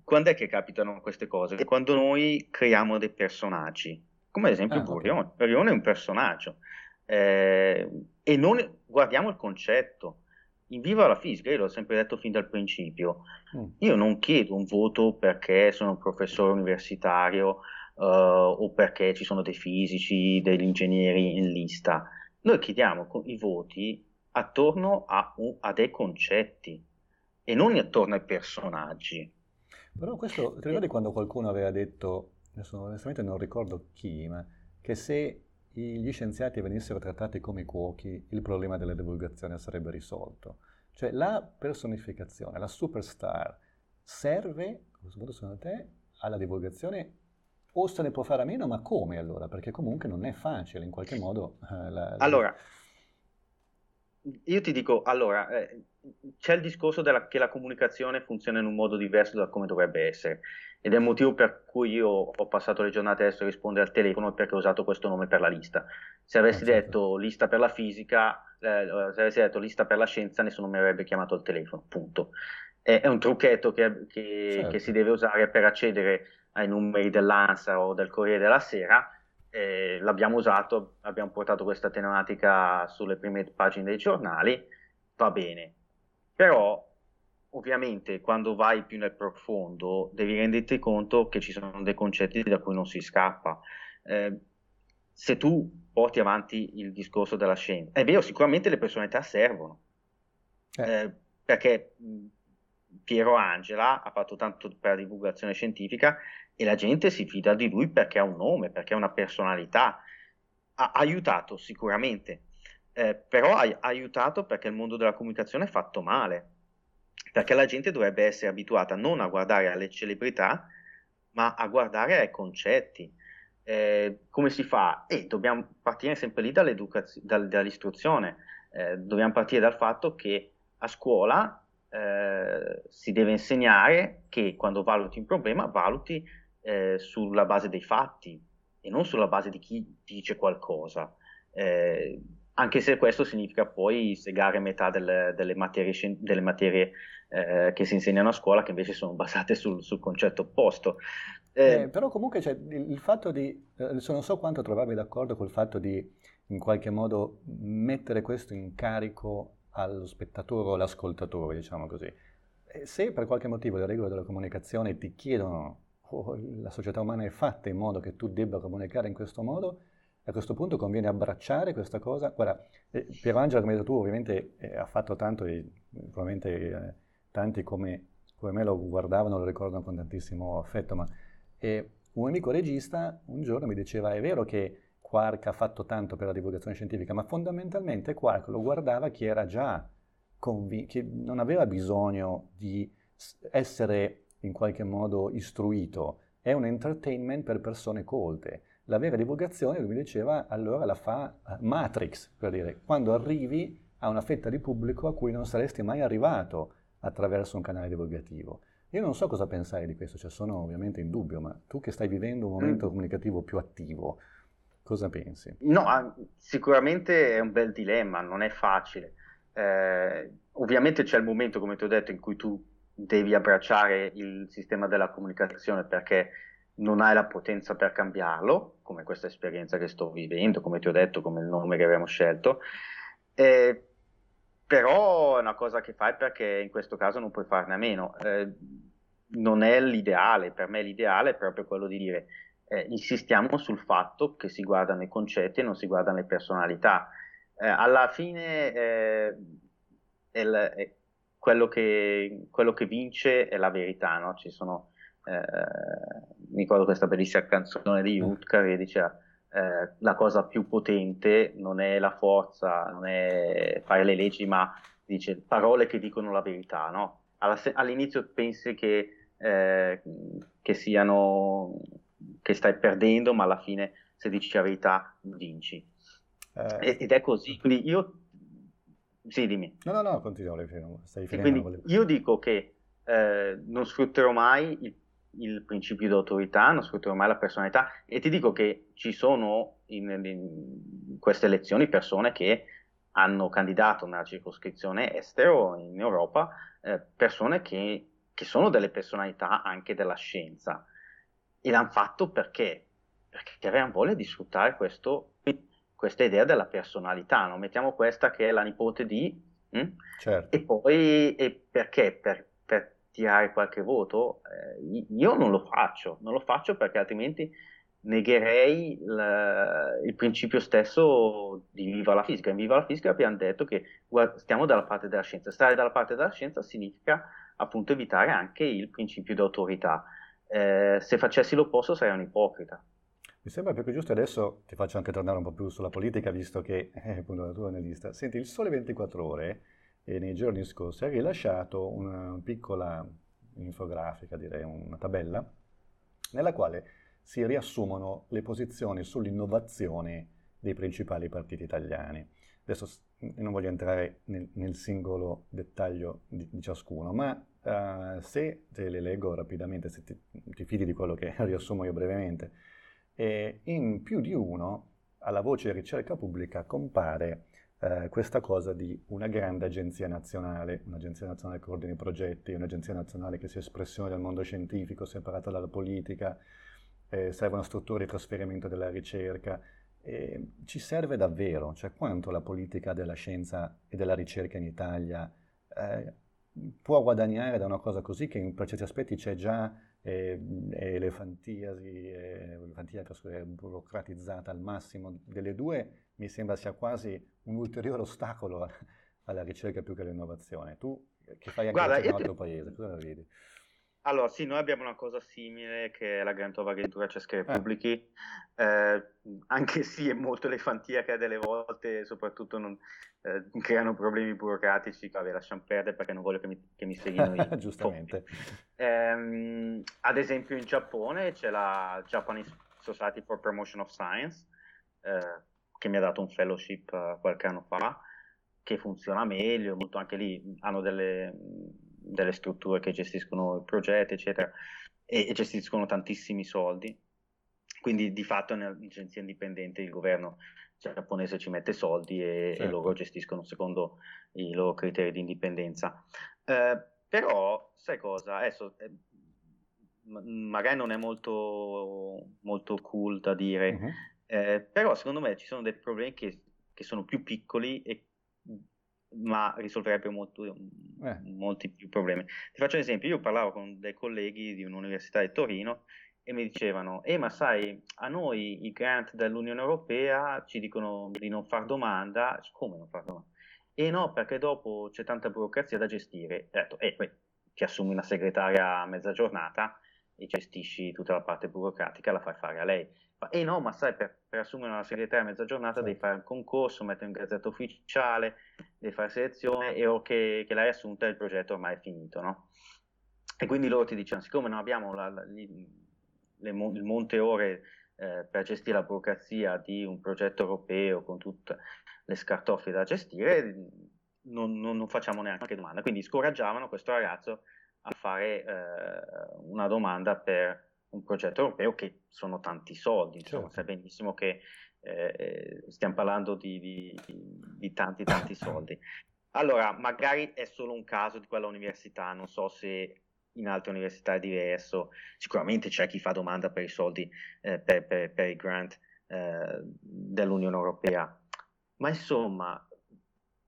quando è che capitano queste cose? Quando noi creiamo dei personaggi, come ad esempio ah, Burione. Okay. Burione è un personaggio eh, e non guardiamo il concetto viva la fisica, io l'ho sempre detto fin dal principio, mm. io non chiedo un voto perché sono un professore universitario uh, o perché ci sono dei fisici, degli ingegneri in lista. Noi chiediamo i voti attorno a, a dei concetti e non attorno ai personaggi. Però questo, ti ricordi quando qualcuno aveva detto, adesso onestamente non ricordo chi, ma che se gli scienziati venissero trattati come cuochi, il problema della divulgazione sarebbe risolto. Cioè la personificazione, la superstar, serve, secondo te, alla divulgazione o se ne può fare a meno, ma come allora? Perché comunque non è facile in qualche modo. Eh, la. Allora, io ti dico, allora, eh, c'è il discorso della, che la comunicazione funziona in un modo diverso da come dovrebbe essere ed è il motivo per cui io ho passato le giornate adesso a rispondere al telefono perché ho usato questo nome per la lista. Se avessi certo. detto lista per la fisica, eh, se avessi detto lista per la scienza, nessuno mi avrebbe chiamato al telefono, punto. È, è un trucchetto che, che, certo. che, si deve usare per accedere ai numeri dell'ANSA o del Corriere della Sera. Eh, l'abbiamo usato, abbiamo portato questa tematica sulle prime pagine dei giornali, va bene. Però ovviamente quando vai più nel profondo devi renderti conto che ci sono dei concetti da cui non si scappa. Eh, se tu porti avanti il discorso della scienza, è vero, sicuramente le personalità servono, eh. Eh, perché Piero Angela ha fatto tanto per la divulgazione scientifica e la gente si fida di lui perché ha un nome, perché ha una personalità. Ha aiutato sicuramente, eh, però ha aiutato perché il mondo della comunicazione è fatto male perché la gente dovrebbe essere abituata non a guardare alle celebrità, ma a guardare ai concetti. Eh, come si fa? E dobbiamo partire sempre lì dal, dall'istruzione, eh, dobbiamo partire dal fatto che a scuola eh, si deve insegnare che quando valuti un problema, valuti eh, sulla base dei fatti e non sulla base di chi dice qualcosa. Eh, anche se questo significa poi segare metà delle, delle materie, delle materie eh, che si insegnano a scuola che invece sono basate sul, sul concetto opposto. Eh, eh, però comunque cioè, il, fatto di, eh, non so quanto trovarmi d'accordo col fatto di in qualche modo mettere questo in carico allo spettatore o all'ascoltatore, diciamo così. Se per qualche motivo le regole della comunicazione ti chiedono o la società umana è fatta in modo che tu debba comunicare in questo modo, a questo punto conviene abbracciare questa cosa. Guarda, eh, Piero Angelo, come hai detto tu, ovviamente eh, ha fatto tanto e probabilmente eh, tanti come, come, me lo guardavano lo ricordano con tantissimo affetto, ma un amico regista un giorno mi diceva è vero che Quark ha fatto tanto per la divulgazione scientifica, ma fondamentalmente Quark lo guardava chi era già convinto, che non aveva bisogno di essere in qualche modo istruito, è un entertainment per persone colte. La vera divulgazione, lui mi diceva, allora la fa eh, Matrix, per dire, quando arrivi a una fetta di pubblico a cui non saresti mai arrivato attraverso un canale divulgativo. Io non so cosa pensare di questo, cioè sono ovviamente in dubbio, ma tu che stai vivendo un momento mm. comunicativo più attivo, cosa pensi? No, ah, sicuramente è un bel dilemma, non è facile. Eh, ovviamente c'è il momento, come ti ho detto, in cui tu devi abbracciare il sistema della comunicazione perché non hai la potenza per cambiarlo, come questa esperienza che sto vivendo, come ti ho detto, come il nome che abbiamo scelto. Eh, però è una cosa che fai perché in questo caso non puoi farne a meno. Eh, non è l'ideale, per me l'ideale è proprio quello di dire eh, insistiamo sul fatto che si guardano i concetti e non si guardano le personalità. Eh, alla fine eh, è, è, quello che, quello che vince è la verità, no? Ci sono, eh, mi ricordo questa bellissima canzone di Jutka che diceva eh, la cosa più potente non è la forza, non è fare le leggi, ma dice parole che dicono la verità, no? All'inizio pensi che, eh, che siano che stai perdendo, ma alla fine se dici la verità vinci. Eh, ed è così, quindi io sì, dimmi. No, no, no, continua, stai finendo. io dico che eh, non sfrutterò mai il, il, principio di autorità, non sfrutterò mai la personalità e ti dico che ci sono in, in queste elezioni persone che hanno candidato nella circoscrizione estero in Europa, eh, persone che, che, sono delle personalità anche della scienza e l'hanno fatto perché? Perché avevano voglia di sfruttare questo questa idea della personalità, no? mettiamo questa che è la nipote di, hm? certo. e poi e perché? Per, per, tirare qualche voto? Eh, io non lo faccio, non lo faccio perché altrimenti negherei il, il principio stesso di Viva la Fisica. In Viva la Fisica abbiamo detto che stiamo dalla parte della scienza, stare dalla parte della scienza significa appunto evitare anche il principio di autorità. Eh, se facessi l'opposto sarei un ipocrita. Mi sembra più che giusto adesso ti faccio anche tornare un po' più sulla politica, visto che è appunto la tua analista. Senti, il Sole 24 Ore eh, nei giorni scorsi ha rilasciato una piccola infografica, direi una tabella, nella quale si riassumono le posizioni sull'innovazione dei principali partiti italiani. Adesso non voglio entrare nel, nel singolo dettaglio di, di ciascuno, ma uh, se te le leggo rapidamente, se ti, ti fidi di quello che <laughs> riassumo io brevemente, e in più di uno, alla voce ricerca pubblica, compare eh, questa cosa di una grande agenzia nazionale, un'agenzia nazionale che coordina i progetti, un'agenzia nazionale che sia espressione del mondo scientifico, separata dalla politica, eh, servono strutture di trasferimento della ricerca. Eh, ci serve davvero, cioè quanto la politica della scienza e della ricerca in Italia eh, può guadagnare da una cosa così che in, certi aspetti c'è già è elefantiasi, è burocratizzata al massimo delle due, mi sembra sia quasi un ulteriore ostacolo alla ricerca più che all'innovazione. Tu che fai anche Guarda, in un altro ti... paese, cosa la vedi? Allora, sì, noi abbiamo una cosa simile che è la Grantova Agentura Cesche Repubblichi, eh. eh, anche sì è molto elefantiaca delle volte, soprattutto non, eh, creano problemi burocratici, vabbè lasciamo perdere perché non voglio che mi, che mi seguono i <laughs> Giustamente. Ehm, ad esempio in Giappone c'è la Japanese Society for Promotion of Science, eh, che mi ha dato un fellowship uh, qualche anno fa, che funziona meglio, molto anche lì hanno delle, delle strutture che gestiscono i progetti, eccetera, e, e gestiscono tantissimi soldi. Quindi di fatto è un'agenzia indipendente, il governo giapponese ci mette soldi e, certo. e loro gestiscono secondo i loro criteri di indipendenza. Eh, però, sai cosa? Adesso, eh, magari non è molto, molto cool da dire, uh-huh. Eh, però secondo me ci sono dei problemi che, che sono più piccoli e ma risolverebbe molto, eh. molti più problemi. Ti faccio un esempio, io parlavo con dei colleghi di un'università di Torino e mi dicevano, eh ma sai, a noi i grant dell'Unione Europea ci dicono di non far domanda, come non far domanda? E no, perché dopo c'è tanta burocrazia da gestire. Ho detto, eh, poi ti assumi una segretaria a mezza giornata e gestisci tutta la parte burocratica, la fai fare a lei. E no, ma sai, per, per assumere una segretaria a mezza giornata devi fare un concorso, mettere un gazzetta ufficiale, devi fare selezione e o che, che l'hai assunta il progetto ormai è finito, no? E quindi loro ti dicono, siccome non abbiamo la, la, le, il monte ore eh, per gestire la burocrazia di un progetto europeo con tutte le scartoffie da gestire, non, non, non facciamo neanche domanda. Quindi scoraggiavano questo ragazzo a fare eh, una domanda per un progetto europeo che sono tanti soldi, insomma, certo. sai benissimo che eh, stiamo parlando di, di, di, tanti tanti soldi. Allora, magari è solo un caso di quella università, non so se in altre università è diverso, sicuramente c'è chi fa domanda per i soldi, eh, per, per, per, i grant eh, dell'Unione Europea, ma insomma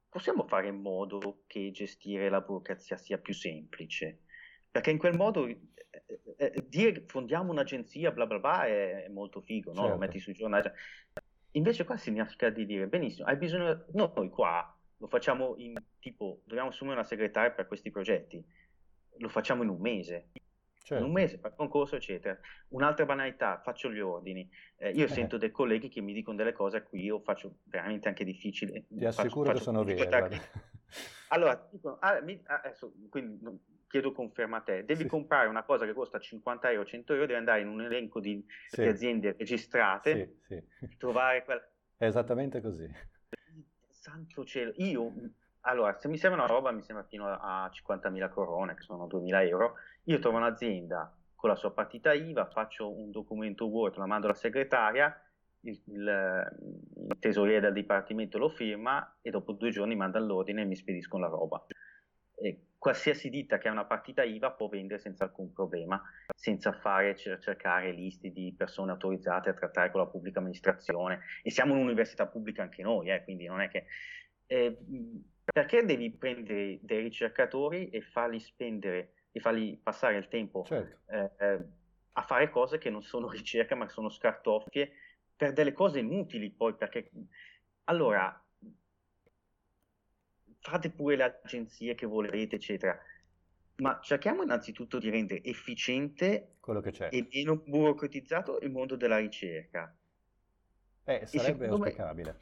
possiamo fare in modo che gestire la burocrazia sia più semplice, perché in quel modo eh, eh, dire fondiamo un'agenzia bla bla bla è, è molto figo, no? Certo. lo metti sui giornali, invece qua significa di dire benissimo, hai bisogno, noi qua lo facciamo in tipo, dobbiamo assumere una segretaria per questi progetti, lo facciamo in un mese. Certo. In un mese, fa concorso, eccetera. Un'altra banalità, faccio gli ordini. Eh, io eh. sento dei colleghi che mi dicono delle cose a cui io faccio veramente anche difficile. Ti assicuro faccio, che sono vere. Allora, dicono, ah, mi, ah, adesso, quindi chiedo conferma a te, devi sì. comprare una cosa che costa 50 euro, 100 euro, devi andare in un elenco di, sì. di aziende registrate, sì, trovare quella... È esattamente così. Santo cielo, io allora, se mi sembra una roba, mi sembra fino a 50.000 corone, che sono 2.000 euro, io trovo un'azienda con la sua partita IVA, faccio un documento Word, la mando alla segretaria, il, il, il tesoriere del dipartimento lo firma e dopo due giorni manda l'ordine e mi spediscono la roba. E qualsiasi ditta che ha una partita IVA può vendere senza alcun problema, senza fare cercare liste di persone autorizzate a trattare con la pubblica amministrazione. E siamo un'università pubblica anche noi, eh, quindi non è che... Eh, perché devi prendere dei ricercatori e farli spendere e farli passare il tempo certo. eh, eh, a fare cose che non sono <laughs> ricerca ma sono scartoffie per delle cose inutili poi perché allora fate pure le agenzie che volete eccetera ma cerchiamo innanzitutto di rendere efficiente e meno burocratizzato il mondo della ricerca. Eh, sarebbe auspicabile me...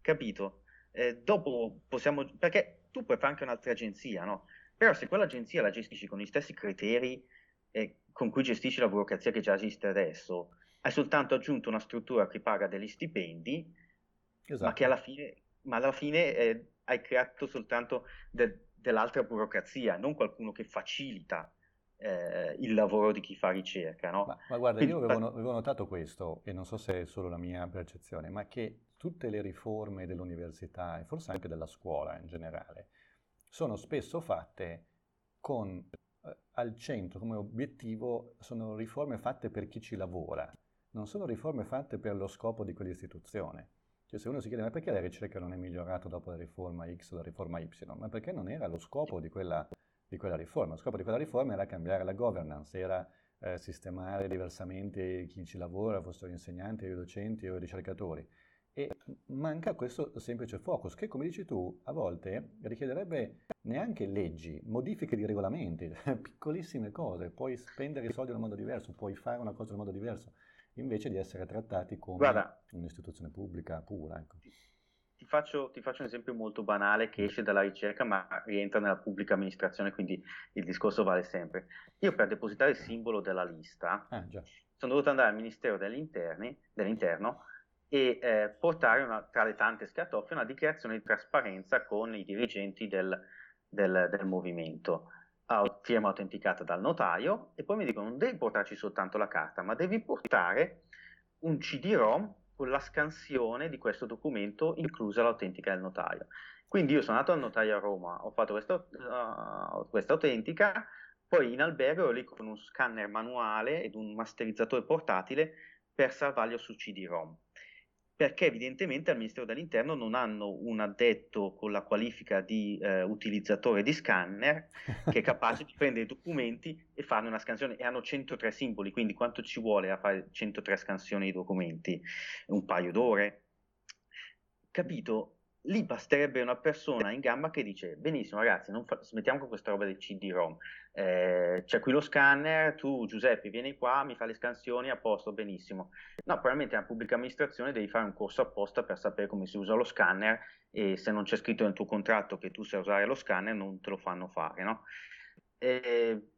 capito eh, dopo possiamo, perché tu puoi fare anche un'altra agenzia, no? Però se quell'agenzia la gestisci con gli stessi criteri eh, con cui gestisci la burocrazia che già esiste adesso, hai soltanto aggiunto una struttura che paga degli stipendi, esatto. ma che alla fine, ma alla fine eh, hai creato soltanto de, dell'altra burocrazia, non qualcuno che facilita eh, il lavoro di chi fa ricerca. No? Ma, ma guarda, Quindi, io avevo, avevo, notato questo, e non so se è solo la mia percezione, ma che tutte le riforme dell'università e forse anche della scuola in generale sono spesso fatte con eh, al centro come obiettivo sono riforme fatte per chi ci lavora, non sono riforme fatte per lo scopo di quell'istituzione. Cioè se uno si chiede ma perché la ricerca non è migliorata dopo la riforma X o la riforma Y? Ma perché non era lo scopo di quella, di quella riforma? Lo scopo di quella riforma era cambiare la governance, era eh, sistemare diversamente chi ci lavora, fossero gli insegnanti, i docenti o i ricercatori. E manca questo semplice focus che, come dici tu, a volte richiederebbe neanche leggi, modifiche di regolamenti, <laughs> piccolissime cose. Puoi spendere i soldi in un modo diverso, puoi fare una cosa in un modo diverso, invece di essere trattati come Guarda, un'istituzione pubblica pura. Ecco. Ti, faccio, ti faccio un esempio molto banale che esce dalla ricerca ma rientra nella pubblica amministrazione, quindi il discorso vale sempre. Io per depositare il simbolo della lista ah, sono dovuto andare al Ministero dell'Interno e eh, portare una, tra le tante scartoffie una dichiarazione di trasparenza con i dirigenti del, del, del movimento firma autenticata dal notaio e poi mi dicono non devi portarci soltanto la carta ma devi portare un CD-ROM con la scansione di questo documento inclusa l'autentica del notaio. Quindi io sono andato al notaio a Roma, ho fatto questa, uh, questa autentica, poi in albergo ero lì con un scanner manuale ed un masterizzatore portatile per salvarlo su CD-ROM perché evidentemente al Ministero dell'Interno non hanno un addetto con la qualifica di eh, utilizzatore di scanner <laughs> che è capace di prendere i documenti e farne una scansione e hanno 103 simboli, quindi quanto ci vuole a fare 103 scansioni di documenti? Un paio d'ore? Capito? Lì basterebbe una persona in gamba che dice benissimo ragazzi non fa- smettiamo con questa roba del CD-ROM. Eh, c'è qui lo scanner tu Giuseppe vieni qua mi fai le scansioni a posto benissimo. No probabilmente nella pubblica amministrazione devi fare un corso apposta per sapere come si usa lo scanner e se non c'è scritto nel tuo contratto che tu sai usare lo scanner non te lo fanno fare no? E,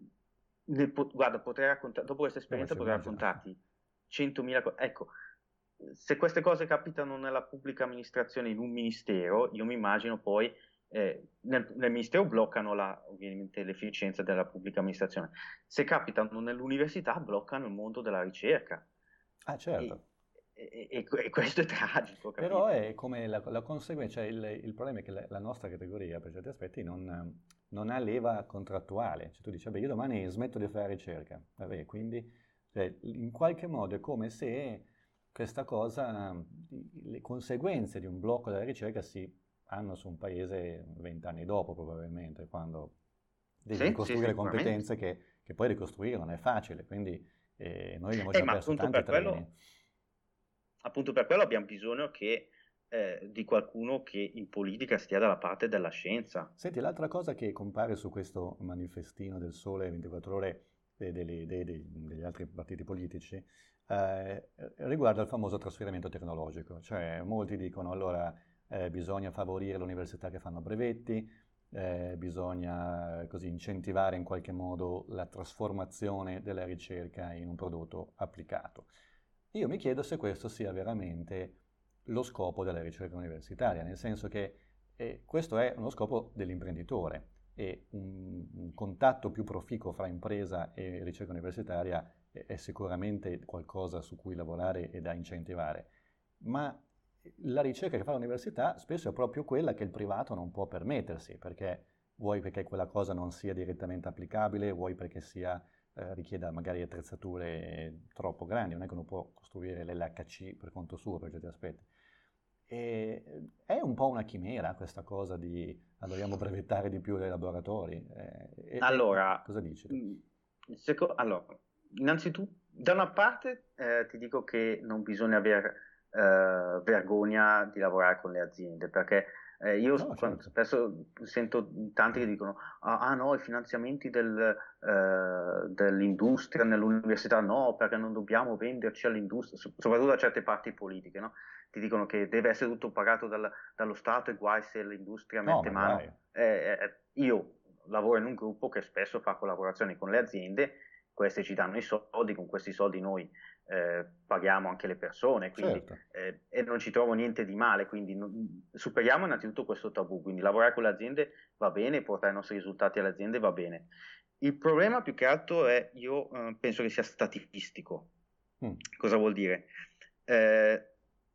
po- guarda potrei raccontare dopo questa esperienza potrei raccontarti 100.000 cose ecco se queste cose capitano nella pubblica amministrazione in un ministero, io mi immagino poi eh, nel, nel, ministero bloccano la, ovviamente l'efficienza della pubblica amministrazione. Se capitano nell'università bloccano il mondo della ricerca. Ah, certo. E, e, e questo è tragico. Capito? Però è come la, la conseguenza, cioè il, il, problema è che la, la, nostra categoria per certi aspetti non, non ha leva contrattuale. Cioè tu dici, vabbè, io domani smetto di fare ricerca. Vabbè, quindi cioè, in qualche modo è come se questa cosa, le conseguenze di un blocco della ricerca si hanno su un paese vent'anni dopo probabilmente, quando devi sì, ricostruire sì, competenze che, che, poi ricostruire non è facile, quindi eh, noi abbiamo eh, già eh, perso tanti quello, Appunto per quello abbiamo bisogno che eh, di qualcuno che in politica stia dalla parte della scienza. Senti, l'altra cosa che compare su questo manifestino del Sole 24 ore dei, dei, dei, degli altri partiti politici eh, riguarda il famoso trasferimento tecnologico, cioè molti dicono allora eh, bisogna favorire le università che fanno brevetti, eh, bisogna così incentivare in qualche modo la trasformazione della ricerca in un prodotto applicato. Io mi chiedo se questo sia veramente lo scopo della ricerca universitaria, nel senso che eh, questo è uno scopo dell'imprenditore e un, un contatto più proficuo fra impresa e ricerca universitaria è sicuramente qualcosa su cui lavorare e da incentivare, ma la ricerca che fa l'università spesso è proprio quella che il privato non può permettersi, perché vuoi perché quella cosa non sia direttamente applicabile, vuoi perché sia, eh, richieda magari attrezzature troppo grandi, non è che uno può costruire l'LHC per conto suo per certi aspetti. E è un po' una chimera questa cosa di ah, dobbiamo brevettare di più dei laboratori. Eh, allora, cosa dici? Mm, seco- allora, innanzitutto, da una parte eh, ti dico che non bisogna avere eh, vergogna di lavorare con le aziende, perché eh, io no, certo. spesso sento tanti che dicono: Ah, ah no, i finanziamenti del, eh, dell'industria nell'università no, perché non dobbiamo venderci all'industria, soprattutto da certe parti politiche, no? Ti dicono che deve essere tutto pagato dal, dallo Stato e guai se l'industria mette no, mano. Eh, eh, io lavoro in un gruppo che spesso fa collaborazioni con le aziende queste ci danno i soldi, con questi soldi noi eh, paghiamo anche le persone quindi, certo. eh, e non ci trovo niente di male, quindi non, superiamo innanzitutto questo tabù, quindi lavorare con le aziende va bene, portare i nostri risultati alle aziende va bene. Il problema più che altro è, io eh, penso che sia statistico. Mm. Cosa vuol dire? Eh,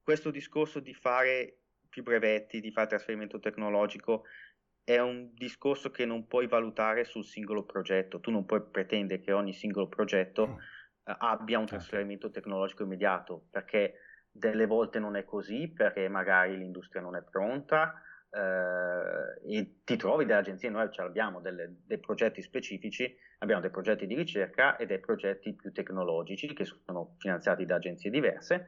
questo discorso di fare più brevetti, di fare trasferimento tecnologico, è un discorso che non puoi valutare sul singolo progetto, tu non puoi pretendere che ogni singolo progetto eh, abbia un certo. trasferimento tecnologico immediato, perché delle volte non è così, perché magari l'industria non è pronta eh, e ti trovi delle agenzie, noi abbiamo delle, dei progetti specifici, abbiamo dei progetti di ricerca e dei progetti più tecnologici che sono finanziati da agenzie diverse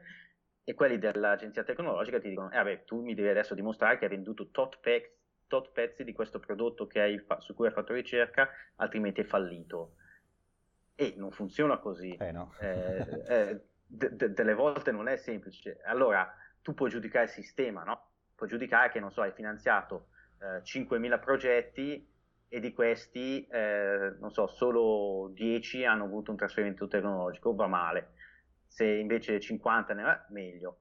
e quelli dell'agenzia tecnologica ti dicono, eh vabbè, tu mi devi adesso dimostrare che hai venduto tot packs tot pezzi di questo prodotto hai, su cui hai fatto ricerca, altrimenti è fallito. E non funziona così. Eh no. eh, eh, d- d- delle volte non è semplice. Allora, tu puoi giudicare il sistema, no? puoi giudicare che, non so, hai finanziato eh, 5.000 progetti e di questi, eh, non so, solo 10 hanno avuto un trasferimento tecnologico, va male. Se invece 50 ne va, meglio.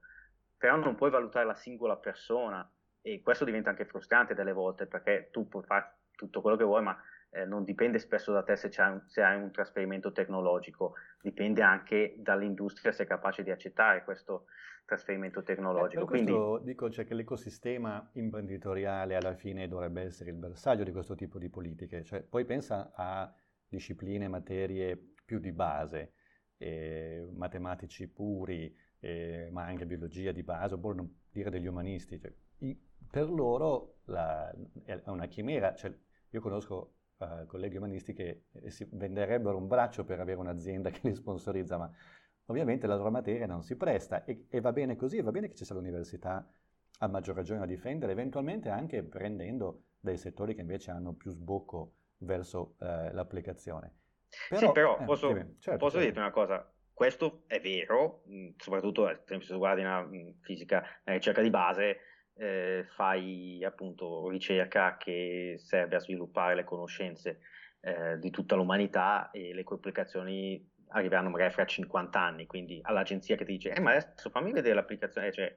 Però non puoi valutare la singola persona e questo diventa anche frustrante delle volte perché tu puoi fare tutto quello che vuoi, ma eh, non dipende spesso da te se, un, se, hai un trasferimento tecnologico, dipende anche dall'industria se è capace di accettare questo trasferimento tecnologico. Eh, per questo dico cioè, che l'ecosistema imprenditoriale alla fine dovrebbe essere il bersaglio di questo tipo di politiche, cioè, poi pensa a discipline, materie più di base, eh, matematici puri, eh, ma anche biologia di base, oppure non dire degli umanisti. Cioè, i, per loro la, è una chimera, cioè, io conosco uh, colleghi umanisti che eh, si venderebbero un braccio per avere un'azienda <laughs> che li sponsorizza, ma ovviamente la loro materia non si presta e, e va bene così, va bene che ci sia l'università a maggior ragione a difendere, eventualmente anche prendendo dei settori che invece hanno più sbocco verso uh, l'applicazione. Però, sì, però eh, posso, certo, posso certo. dirti una cosa, questo è vero, soprattutto se tu guardi una fisica, una ricerca di base, eh, fai appunto ricerca che serve a sviluppare le conoscenze eh, di tutta l'umanità e le complicazioni arriveranno magari fra 50 anni, quindi all'agenzia che ti dice, eh ma adesso fammi vedere l'applicazione, cioè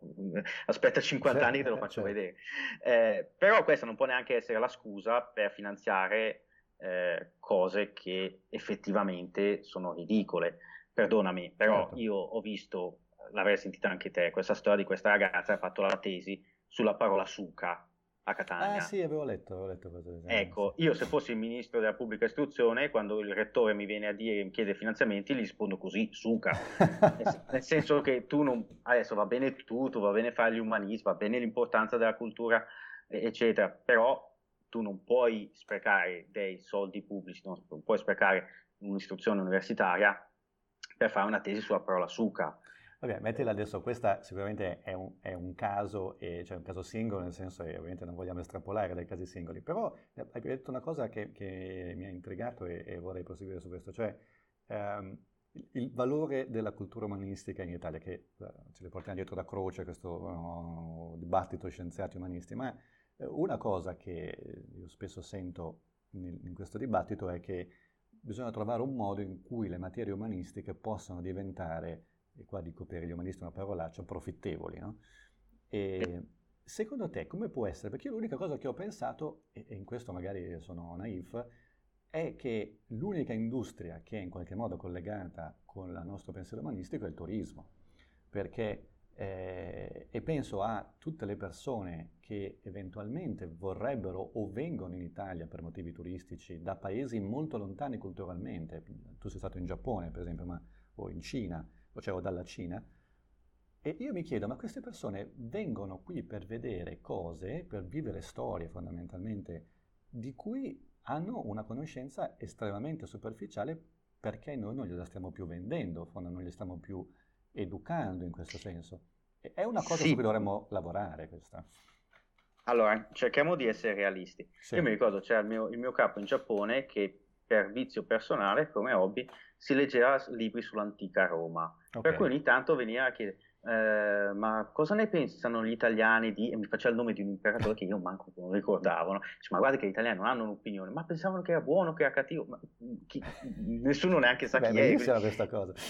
<laughs> aspetta 50 anni che te lo <laughs> faccio certo. vedere. Eh, però questa non può neanche essere la scusa per finanziare eh, cose che effettivamente sono ridicole. Perdonami, però certo. io ho visto l'avrei sentita anche te, questa storia di questa ragazza che ha fatto la tesi sulla parola suca a Catania. Ah sì, avevo letto, avevo letto questo. Ecco, io se fossi il ministro della pubblica istruzione, quando il rettore mi viene a dire, mi chiede finanziamenti, gli rispondo così, suca. <laughs> nel, senso che tu non, adesso va bene tutto, va bene fare gli umanismi, va bene l'importanza della cultura, eccetera, però tu non puoi sprecare dei soldi pubblici, non puoi sprecare un'istruzione universitaria per fare una tesi sulla parola suca. Vabbè, mettila adesso, questa sicuramente è un, è un caso, e, cioè un caso singolo, nel senso che ovviamente non vogliamo estrapolare dai casi singoli, però eh, hai detto una cosa che, che mi ha intrigato e, e, vorrei proseguire su questo, cioè ehm, il, valore della cultura umanistica in Italia, che eh, ce le portiamo dietro da croce questo uh, dibattito scienziati umanisti, ma una cosa che io spesso sento in, in questo dibattito è che bisogna trovare un modo in cui le materie umanistiche possano diventare e qua dico per gli umanisti una parolaccia, profittevoli. No? E secondo te come può essere? Perché l'unica cosa che ho pensato, e in questo magari sono naif, è che l'unica industria che è in qualche modo collegata con il nostro pensiero umanistico è il turismo. Perché, eh, e penso a tutte le persone che eventualmente vorrebbero o vengono in Italia per motivi turistici da paesi molto lontani culturalmente. Tu sei stato in Giappone, per esempio, ma, o in Cina, cioè o dalla Cina, e io mi chiedo, ma queste persone vengono qui per vedere cose, per vivere storie fondamentalmente, di cui hanno una conoscenza estremamente superficiale perché noi non gliela stiamo più vendendo, non gliela stiamo più educando in questo senso. È una cosa sì. su cui dovremmo lavorare questa. Allora, cerchiamo di essere realisti. Sì. Io mi ricordo, c'era il mio, il mio capo in Giappone che per vizio personale, come hobby, si leggeva libri sull'antica Roma. Okay. Per cui ogni tanto veniva a chiedere, eh, ma cosa ne pensano gli italiani di... E mi faceva il nome di un imperatore che io manco non ricordavo, no? Dice, ma guarda che gli italiani non hanno un'opinione, ma pensavano che era buono, che era cattivo, ma chi... <laughs> nessuno neanche sa Beh, chi è. Bellissima questa cosa. <laughs>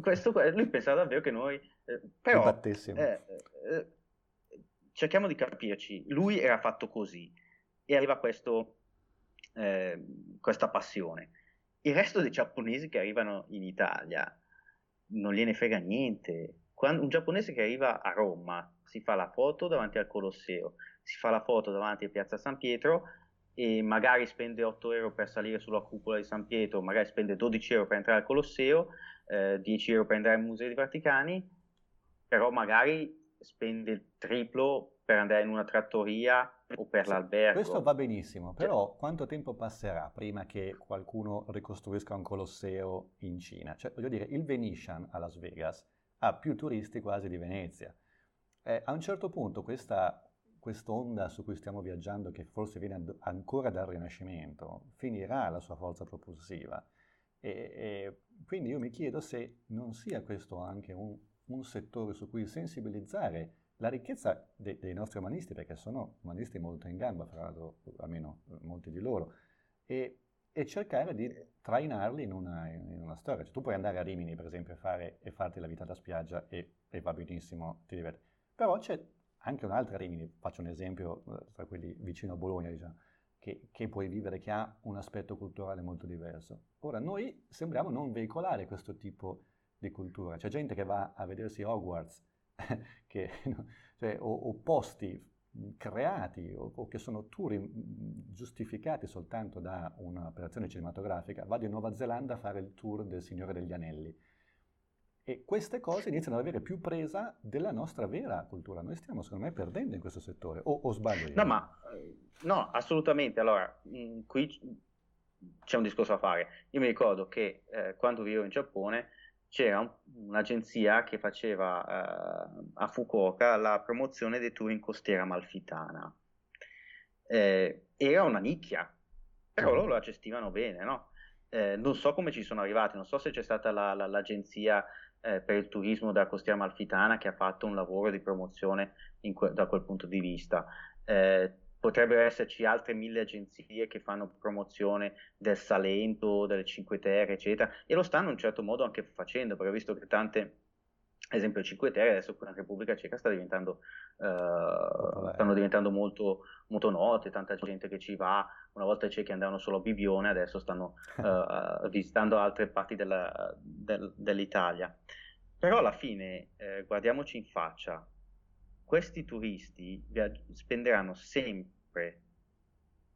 Questo, lui pensava davvero che noi... Eh, però, eh, eh, cerchiamo di capirci, lui era fatto così e aveva questo eh, questa passione. Il resto dei giapponesi che arrivano in Italia non gliene frega niente. Quando un giapponese che arriva a Roma si fa la foto davanti al Colosseo, si fa la foto davanti a Piazza San Pietro e magari spende 8 euro per salire sulla cupola di San Pietro, magari spende 12 euro per entrare al Colosseo, eh, 10 euro per andare ai Musei Vaticani, però magari spende il triplo per andare in una trattoria o per sì, l'albergo. Questo va benissimo, però cioè, quanto tempo passerà prima che qualcuno ricostruisca un Colosseo in Cina? Cioè, voglio dire, il Venetian a Las Vegas ha più turisti quasi di Venezia. Eh, a un certo punto questa quest'onda su cui stiamo viaggiando, che forse viene ad, ancora dal Rinascimento, finirà la sua forza propulsiva. E, e quindi io mi chiedo se non sia questo anche un, un settore su cui sensibilizzare la ricchezza de- dei nostri umanisti, perché sono umanisti molto in gamba, fra l'altro, almeno molti di loro, e, e cercare di trainarli in una, in una storia. Cioè, tu puoi andare a Rimini, per esempio, e, fare, e farti la vita da spiaggia e, e va benissimo, ti diverti. Però c'è anche un'altra Rimini, faccio un esempio eh, tra quelli vicino a Bologna, diciamo, che, che, puoi vivere, che ha un aspetto culturale molto diverso. Ora, noi sembriamo non veicolare questo tipo di cultura. C'è gente che va a vedersi Hogwarts, <laughs> che, cioè, o, o, posti creati o, o, che sono tour giustificati soltanto da un'operazione cinematografica. Vado in Nuova Zelanda a fare il tour del Signore degli Anelli e queste cose iniziano ad avere più presa della nostra vera cultura. Noi stiamo, secondo me, perdendo in questo settore. O, o sbaglio io? No, ma no, assolutamente. Allora, mh, qui c'è un discorso da fare. Io mi ricordo che eh, quando vivevo in Giappone c'era un, un'agenzia che faceva eh, a Fukuoka la promozione dei tour in costiera malfitana. Eh, era una nicchia, però loro la gestivano bene, no? Eh, non so come ci sono arrivati, non so se c'è stata la, la, l'agenzia eh, per il turismo della costiera malfitana che ha fatto un lavoro di promozione que- da quel punto di vista. Eh, potrebbero esserci altre mille agenzie che fanno promozione del Salento, delle Cinque Terre, eccetera, e lo stanno in un certo modo anche facendo, perché ho visto che tante, ad esempio Cinque Terre, adesso qui in Repubblica Ceca sta diventando, uh, stanno diventando molto, molto note, tanta gente che ci va, una volta i ciechi andavano solo a Bibione, adesso stanno uh, <laughs> visitando altre parti della, del, dell'Italia. Però alla fine, eh, guardiamoci in faccia, questi turisti spenderanno sempre,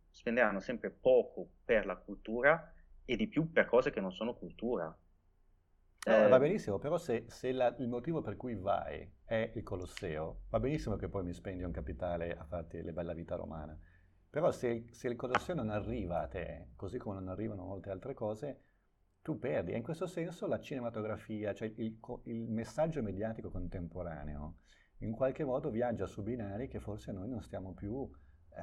spenderanno sempre poco per la cultura e di più per cose che non sono cultura. No, eh, va benissimo, però se, se la, il motivo per cui vai è il Colosseo, va benissimo che poi mi spendi un capitale a farti le bella vita romana. Però se, se, il Colosseo non arriva a te, così come non arrivano molte altre cose, tu perdi. E in questo senso la cinematografia, cioè il, il messaggio mediatico contemporaneo, in qualche modo viaggia su binari che forse noi non stiamo più,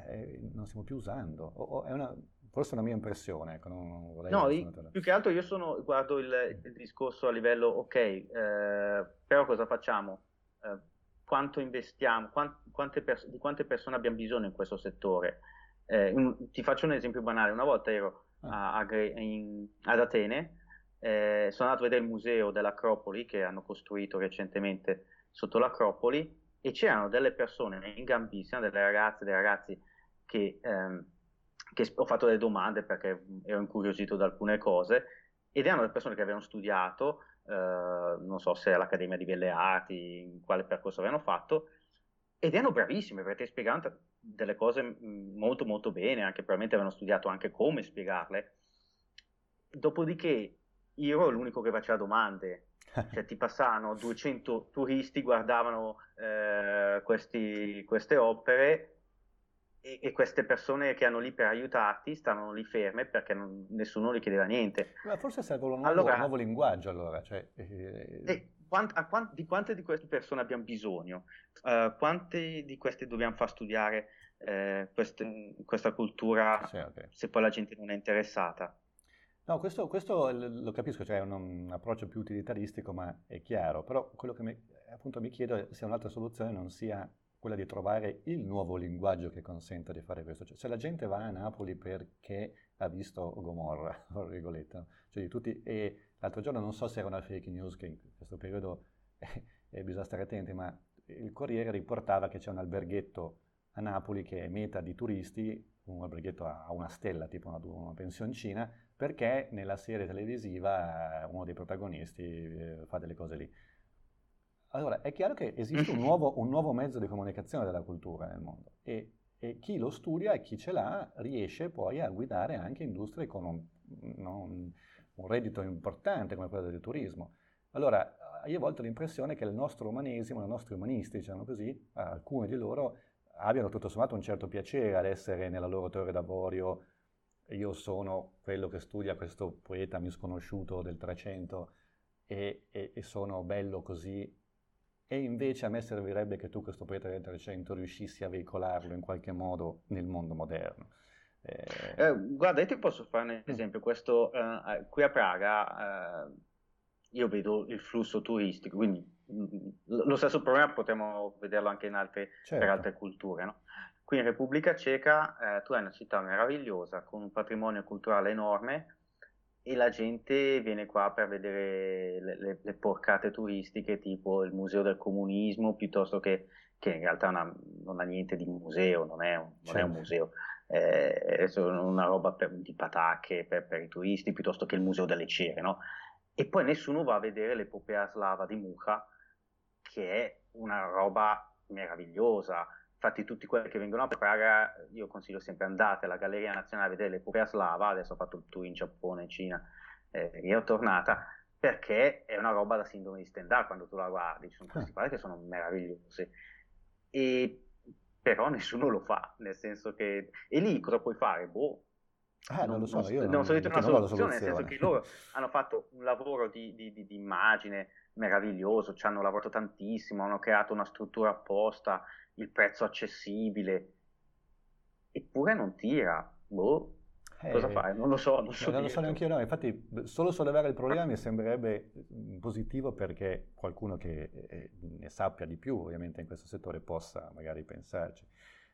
eh, non stiamo più usando. O, o è una, forse è una mia impressione. Ecco, non no, io, più che altro io sono, guardo il, il discorso a livello, ok, eh, però cosa facciamo? Eh, quanto investiamo? Quant, quante pers- di quante persone abbiamo bisogno in questo settore? Eh, un, ti faccio un esempio banale. Una volta ero ah. a, a, in, ad Atene, eh, sono andato a vedere il museo dell'Acropoli che hanno costruito recentemente sotto l'Acropoli e c'erano delle persone in gambissima, delle ragazze, dei ragazzi che, ehm, che ho fatto delle domande perché ero incuriosito da alcune cose ed erano delle persone che avevano studiato, eh, non so se all'Accademia di Belle Arti, in quale percorso avevano fatto, ed erano bravissime perché spiegavano delle cose molto molto bene, anche probabilmente avevano studiato anche come spiegarle. Dopodiché io ero l'unico che faceva domande cioè ti passavano 200 turisti, guardavano eh, questi, queste opere e, e, queste persone che hanno lì per aiutarti stavano lì ferme perché non, nessuno gli chiedeva niente. Ma forse serve un nuovo, allora, nuovo linguaggio allora. Cioè, eh... quant, quant, di quante di queste persone abbiamo bisogno? Uh, quante di queste dobbiamo far studiare eh, queste, questa cultura sì, okay. se poi la gente non è interessata? No, questo, questo lo capisco, cioè è un, un, approccio più utilitaristico, ma è chiaro, però quello che mi, appunto mi chiedo se un'altra soluzione non sia quella di trovare il nuovo linguaggio che consenta di fare questo. Cioè, se la gente va a Napoli perché ha visto Gomorra, <laughs> tra virgolette, cioè tutti, e l'altro giorno non so se era una fake news, che in questo periodo <laughs> eh, bisogna stare attenti, ma il Corriere riportava che c'è un alberghetto a Napoli che è meta di turisti, un alberghetto a una stella, tipo una, una pensioncina, perché nella serie televisiva eh, uno dei protagonisti eh, fa delle cose lì. Allora, è chiaro che esiste un <laughs> nuovo, un nuovo mezzo di comunicazione della cultura nel mondo e, e, chi lo studia e chi ce l'ha riesce poi a guidare anche industrie con un, un, un reddito importante come quello del turismo. Allora, io ho volto l'impressione che il nostro umanesimo, i nostri umanisti, diciamo così, alcuni di loro abbiano tutto sommato un certo piacere ad essere nella loro torre d'avorio io sono quello che studia questo poeta misconosciuto del Trecento e, e, e, sono bello così, e invece a me servirebbe che tu questo poeta del Trecento riuscissi a veicolarlo in qualche modo nel mondo moderno. Eh... Eh, guarda, io ti posso fare un mm. esempio, questo, uh, qui a Praga uh, io vedo il flusso turistico, quindi lo stesso problema potremmo vederlo anche altre, certo. per altre culture. No? Qui in Repubblica Ceca eh, tu hai una città meravigliosa con un patrimonio culturale enorme e la gente viene qua per vedere le, le, le porcate turistiche tipo il museo del comunismo piuttosto che, che in realtà una, non ha niente di museo, non è un, non è un certo. museo, eh, è una roba per, di patacche per, per, i turisti piuttosto che il museo delle cere, no? E poi nessuno va a vedere l'epopea slava di Mucha, che è una roba meravigliosa. Infatti tutti quelli che vengono a Praga, io consiglio sempre andate alla Galleria Nazionale a vedere l'epopea slava, adesso ho fatto il tour in Giappone, in Cina, eh, è tornata, perché è una roba da sindrome di Stendhal quando tu la guardi, ci sono ah. questi quadri che sono meravigliosi. E però nessuno lo fa, nel senso che... E lì cosa puoi fare? Boh, Ah, non, non, lo so, io non, non so una soluzione, nel senso che loro hanno fatto un lavoro di, di, di, di, immagine meraviglioso, ci hanno lavorato tantissimo, hanno creato una struttura apposta, il prezzo accessibile, eppure non tira. Boh, eh, cosa fai? Non lo so, non so. Non lo so neanche io, no. Infatti, solo sollevare il problema mi sembrerebbe mm, positivo perché qualcuno che eh, ne sappia di più, ovviamente, in questo settore possa magari pensarci.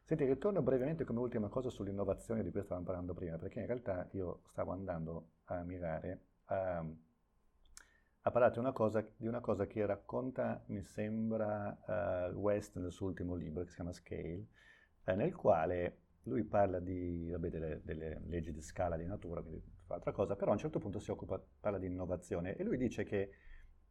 Senti, ritorno brevemente come ultima cosa sull'innovazione di cui stavamo parlando prima, perché in realtà io stavo andando a mirare a, a parlare di una, cosa, di una cosa che racconta, mi sembra, uh, West nel suo ultimo libro, che si chiama Scale, eh, nel quale lui parla di, vabbè, delle, delle, leggi di scala di natura, quindi fa altra cosa, però a un certo punto si occupa, parla di innovazione e lui dice che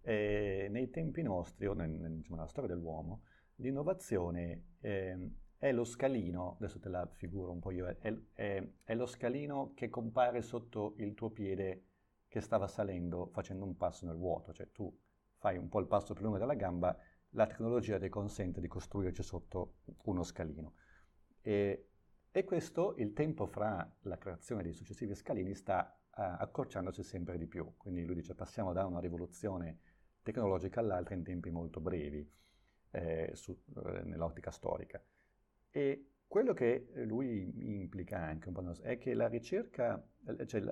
eh, nei tempi nostri, o nel, diciamo, nella storia dell'uomo, l'innovazione eh, è lo scalino, adesso te la figuro un po' io, è, è, è, lo scalino che compare sotto il tuo piede che stava salendo facendo un passo nel vuoto, cioè tu fai un po' il passo più lungo della gamba, la tecnologia ti consente di costruirci sotto uno scalino. E, e questo, il tempo fra la creazione dei successivi scalini sta uh, accorciandosi sempre di più, quindi lui dice passiamo da una rivoluzione tecnologica all'altra in tempi molto brevi eh, su, eh, nell'ottica storica. E quello che lui implica anche un po' è che la ricerca, cioè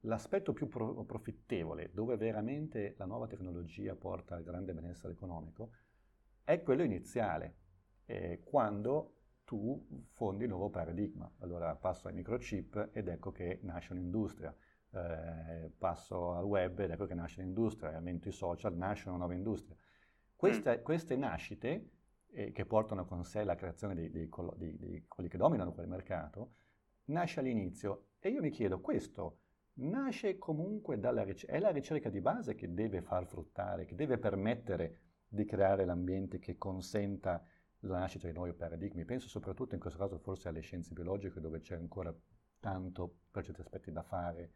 l'aspetto più pro, profittevole, dove veramente la nuova tecnologia porta al grande benessere economico, è quello iniziale, eh, quando tu fondi il nuovo paradigma. Allora passo ai microchip ed ecco che nasce un'industria, eh, passo al web ed ecco che nasce un'industria, aumento i social, nasce una nuova industria. Mm. queste nascite eh, che portano con sé la creazione di, di, di, di, quelli che dominano quel mercato, nasce all'inizio. E io mi chiedo, questo nasce comunque dalla ricerca, è la ricerca di base che deve far fruttare, che deve permettere di creare l'ambiente che consenta la nascita di nuovi paradigmi. Penso soprattutto in questo caso forse alle scienze biologiche dove c'è ancora tanto per certi aspetti da fare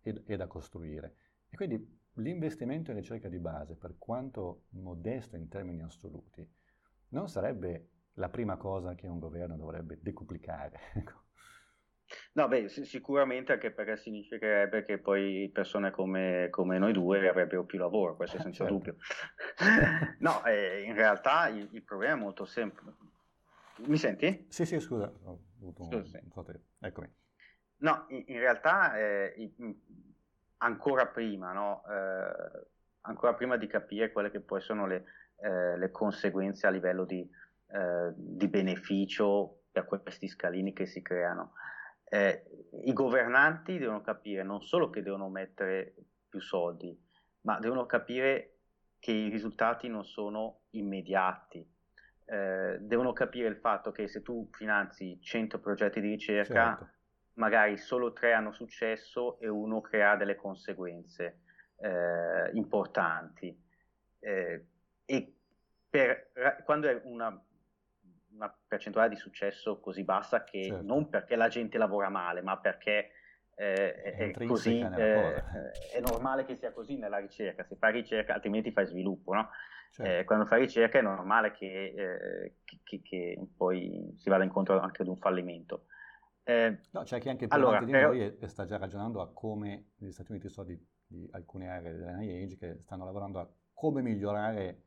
e, e da costruire. E quindi l'investimento in ricerca di base, per quanto modesto in termini assoluti, non sarebbe la prima cosa che un governo dovrebbe decuplicare. <laughs> Ecco. No, beh, sicuramente anche perché significherebbe che poi persone come, come noi due avrebbero più lavoro, questo senza certo. dubbio. <laughs> no, eh, in realtà il, il, problema è molto semplice. Mi senti? Sì, sì, scusa, ho avuto un, scusa, sì. Eccomi. No, in, in realtà eh, ancora prima, no? eh, ancora prima di capire quelle che poi sono le, eh, le conseguenze a livello di, eh, di, beneficio per questi scalini che si creano. Eh, I governanti devono capire non solo che devono mettere più soldi, ma devono capire che i risultati non sono immediati. Eh, devono capire il fatto che se tu finanzi 100 progetti di ricerca, certo. magari solo tre hanno successo e uno crea delle conseguenze eh, importanti. Eh, e per, quando è una, una, percentuale di successo così bassa che certo. non perché la gente lavora male, ma perché eh, è, è, così, eh, è normale che sia così nella ricerca, se fai ricerca altrimenti fai sviluppo, no? certo. eh, quando fai ricerca è normale che, eh, che, che, poi si vada incontro anche ad un fallimento. Eh, no, c'è chi anche più allora, di però, noi sta già ragionando a come negli Stati Uniti so di, di alcune aree dell'NIH che stanno lavorando a come migliorare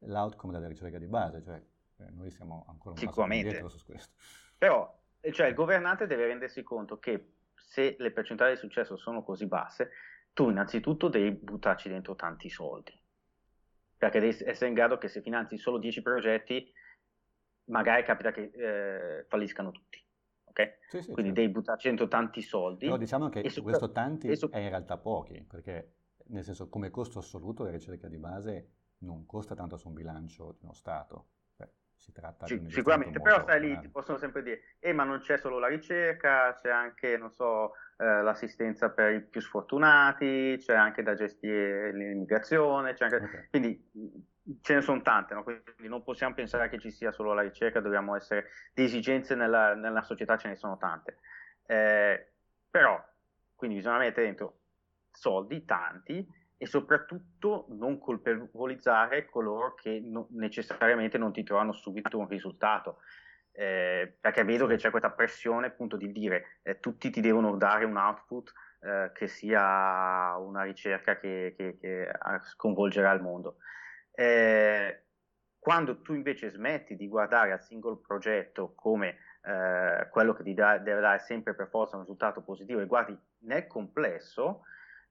l'outcome della ricerca di base, cioè eh, noi siamo ancora un passo indietro su questo. Però eh, cioè, il governante deve rendersi conto che se le percentuali di successo sono così basse, tu innanzitutto devi buttarci dentro tanti soldi. perché devi essere in grado che se finanzi solo 10 progetti, magari capita che eh, falliscano tutti. Okay? Sì, sì, Quindi certo. devi buttare centro tanti soldi. Però diciamo che su questo tanti su... è in realtà pochi, perché nel senso come costo assoluto la ricerca di base non costa tanto su un bilancio di uno Stato. Beh, si tratta sì, di Sicuramente, però sai lì ti possono sempre dire, eh ma non c'è solo la ricerca, c'è anche, non so, eh, l'assistenza per i più sfortunati, c'è anche da gestire l'immigrazione, anche... okay. quindi ce ne sono tante, no? quindi non possiamo pensare che ci sia solo la ricerca, dobbiamo essere di esigenze nella, nella società, ce ne sono tante. Eh, però, quindi bisogna mettere dentro soldi, tanti, e soprattutto non colpevolizzare coloro che no, necessariamente non ti trovano subito un risultato eh, perché vedo che c'è questa pressione appunto di dire eh, tutti ti devono dare un output eh, che sia una ricerca che, che, che sconvolgerà il mondo. Eh, quando tu invece smetti di guardare al singolo progetto come eh, quello che ti da, deve dare sempre per forza un risultato positivo e guardi nel complesso,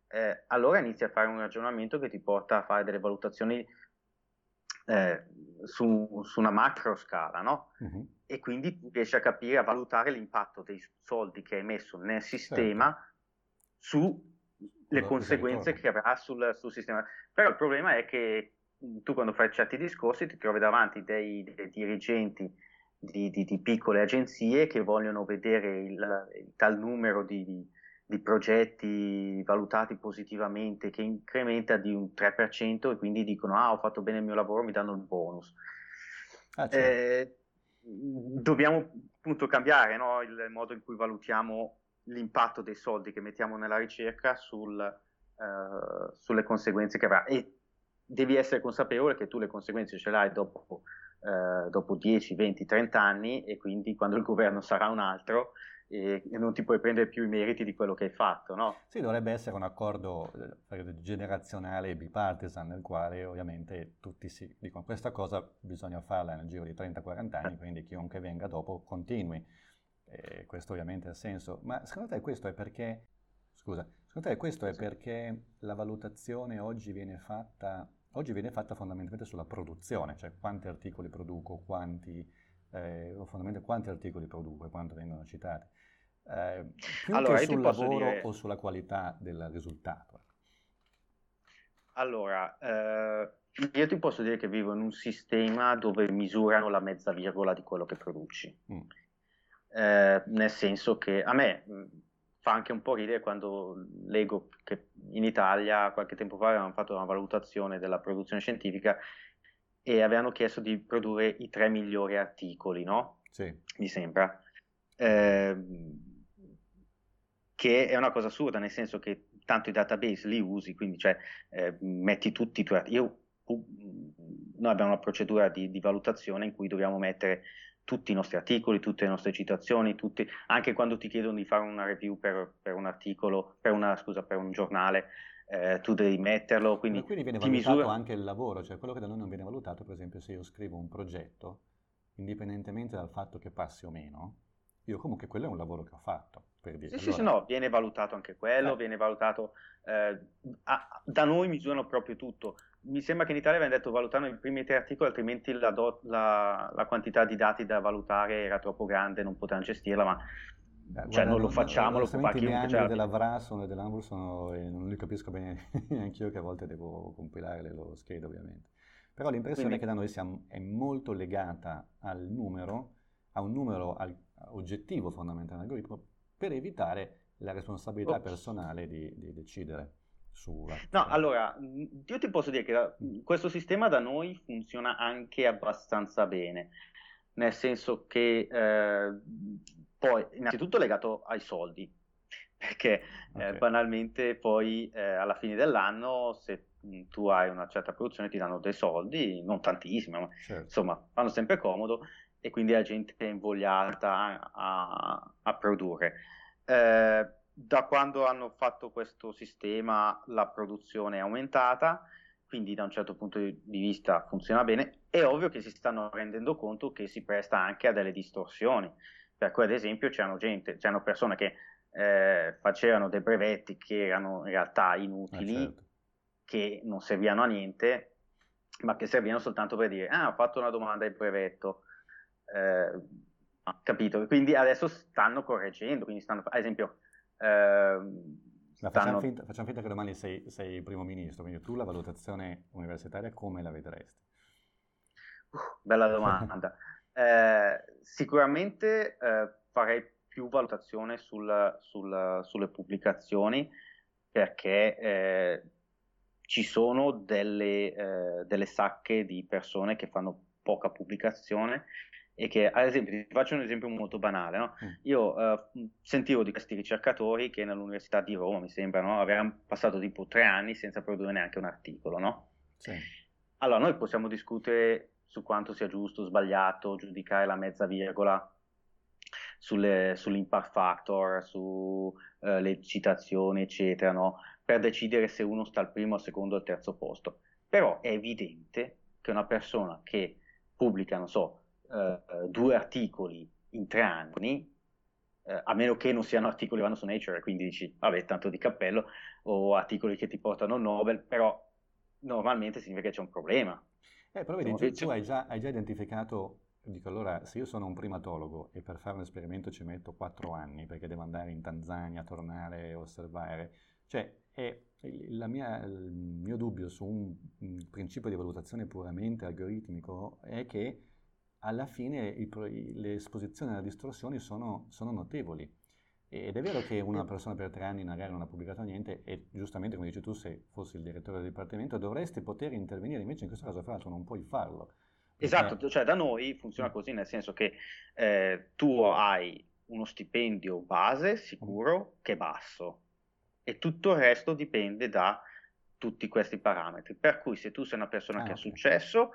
eh, allora inizi a fare un ragionamento che ti porta a fare delle valutazioni eh, su, su, una macro scala, no? Uh-huh. E quindi riesci a capire, a valutare l'impatto dei soldi che hai messo nel sistema certo. sulle conseguenze che avrà sul, sul, sistema. Però il problema è che tu quando fai certi discorsi ti trovi davanti dei, dei dirigenti di, di, di, piccole agenzie che vogliono vedere il, il tal numero di, di progetti valutati positivamente che incrementa di un 3% e quindi dicono ah ho fatto bene il mio lavoro, mi danno il bonus. Ah, certo. eh, dobbiamo appunto cambiare no? il modo in cui valutiamo l'impatto dei soldi che mettiamo nella ricerca sul, uh, sulle conseguenze che avrà e devi essere consapevole che tu le conseguenze ce l'hai dopo, uh, dopo 10, 20, 30 anni e quindi quando il governo sarà un altro e, non ti puoi prendere più i meriti di quello che hai fatto, no? Sì, dovrebbe essere un accordo eh, generazionale bipartisan nel quale ovviamente tutti si dicono questa cosa bisogna farla nel giro di 30-40 anni, <laughs> quindi chiunque venga dopo continui. E questo ovviamente ha senso. Ma secondo te questo è perché, scusa, secondo te questo è perché la valutazione oggi viene fatta, oggi viene fatta fondamentalmente sulla produzione, cioè quanti articoli produco, quanti eh, fondamentalmente quanti articoli produco e quanto vengono citati, eh, più allora, che sul lavoro dire... o sulla qualità del risultato. Allora, eh, io ti posso dire che vivo in un sistema dove misurano la mezza virgola di quello che produci. Mm. Eh, nel senso che a me mm, fa anche un po' ridere quando leggo che in Italia qualche tempo fa avevano fatto una valutazione della produzione scientifica e avevano chiesto di produrre i tre migliori articoli, no? Sì. Mi sembra. Eh, che è una cosa assurda, nel senso che tanto i database li usi, quindi cioè, eh, metti tutti i tuoi articoli. Noi abbiamo una procedura di, di, valutazione in cui dobbiamo mettere tutti i nostri articoli, tutte le nostre citazioni, tutti, anche quando ti chiedono di fare una review per, per un articolo, per, una, scusa, per un giornale, eh, tu devi metterlo. Quindi, quindi viene valutato misura... anche il lavoro, cioè quello che da noi non viene valutato, per esempio, se io scrivo un progetto, indipendentemente dal fatto che passi o meno, io comunque quello è un lavoro che ho fatto. Per dire. Sì, allora... sì, no, viene valutato anche quello, eh. viene valutato, eh, a, da noi misurano proprio tutto. Mi sembra che in Italia avevano detto valutare i primi tre articoli, altrimenti la, do, la, la, quantità di dati da valutare era troppo grande, non potevano gestirla, ma Beh, cioè, non lo facciamo, lo fa chiunque. I cioè... della VRASON e dell'ANVUR sono, eh, non li capisco bene <laughs> neanche io che a volte devo compilare le loro schede ovviamente. Però l'impressione Quindi... è che da noi siamo, è molto legata al numero, a un numero al, oggettivo fondamentale dell'algoritmo, per evitare la responsabilità Ops. personale di, di decidere. Su, no, allora, io ti posso dire che questo sistema da noi funziona anche abbastanza bene, nel senso che eh, poi, innanzitutto legato ai soldi, <laughs> perché eh, okay. eh, banalmente poi eh, alla fine dell'anno se tu hai una certa produzione ti danno dei soldi, non tantissimi, ma certo. insomma fanno sempre comodo e quindi la gente è invogliata a, a produrre. Eh, da quando hanno fatto questo sistema la produzione è aumentata, quindi da un certo punto di vista funziona bene, è ovvio che si stanno rendendo conto che si presta anche a delle distorsioni per cui ad esempio c'erano gente, c'erano persone che eh, facevano dei brevetti che erano in realtà inutili, ah, certo. che non servivano a niente ma che servivano soltanto per dire, ah, ho fatto una domanda di brevetto, eh, capito? Quindi adesso stanno correggendo, quindi stanno, ad esempio... Eh, stanno... facciamo, finta, facciamo, finta, che domani sei, sei, primo ministro, quindi tu la valutazione universitaria come la vedresti? Uh, bella <laughs> domanda. eh, sicuramente eh, farei più valutazione sul, sul, sulle pubblicazioni perché eh, ci sono delle, eh, delle, sacche di persone che fanno poca pubblicazione e che, ad esempio, ti faccio un esempio molto banale, no? mm. io uh, sentivo di questi ricercatori che nell'Università di Roma, mi sembra, no? avevano passato tipo tre anni senza produrre neanche un articolo, no? Sì. Allora, noi possiamo discutere su quanto sia giusto o sbagliato, giudicare la mezza virgola sulle, sull'impact factor, sulle uh, citazioni, eccetera, no? per decidere se uno sta al primo, al secondo o al terzo posto. Però è evidente che una persona che pubblica, non so, uh, due articoli in tre anni, uh, a meno che non siano articoli che vanno su Nature, quindi dici, vabbè, tanto di cappello, o articoli che ti portano Nobel, però normalmente significa che c'è un problema. Eh, però vedi, tu, tu hai, già, hai già identificato dico allora se io sono un primatologo e per fare un esperimento ci metto quattro anni perché devo andare in Tanzania, tornare e osservare, cioè è mia, il mio dubbio su un, un, principio di valutazione puramente algoritmico è che alla fine i, le esposizioni alle distorsioni sono, sono, notevoli. Ed è vero che una persona per tre anni magari non ha pubblicato niente e giustamente come dici tu se fossi il direttore del dipartimento dovresti poter intervenire, invece in questo caso fra l'altro non puoi farlo. Esatto, cioè da noi funziona così nel senso che eh, tu hai uno stipendio base sicuro che è basso e tutto il resto dipende da tutti questi parametri. Per cui se tu sei una persona ah, che okay. ha successo,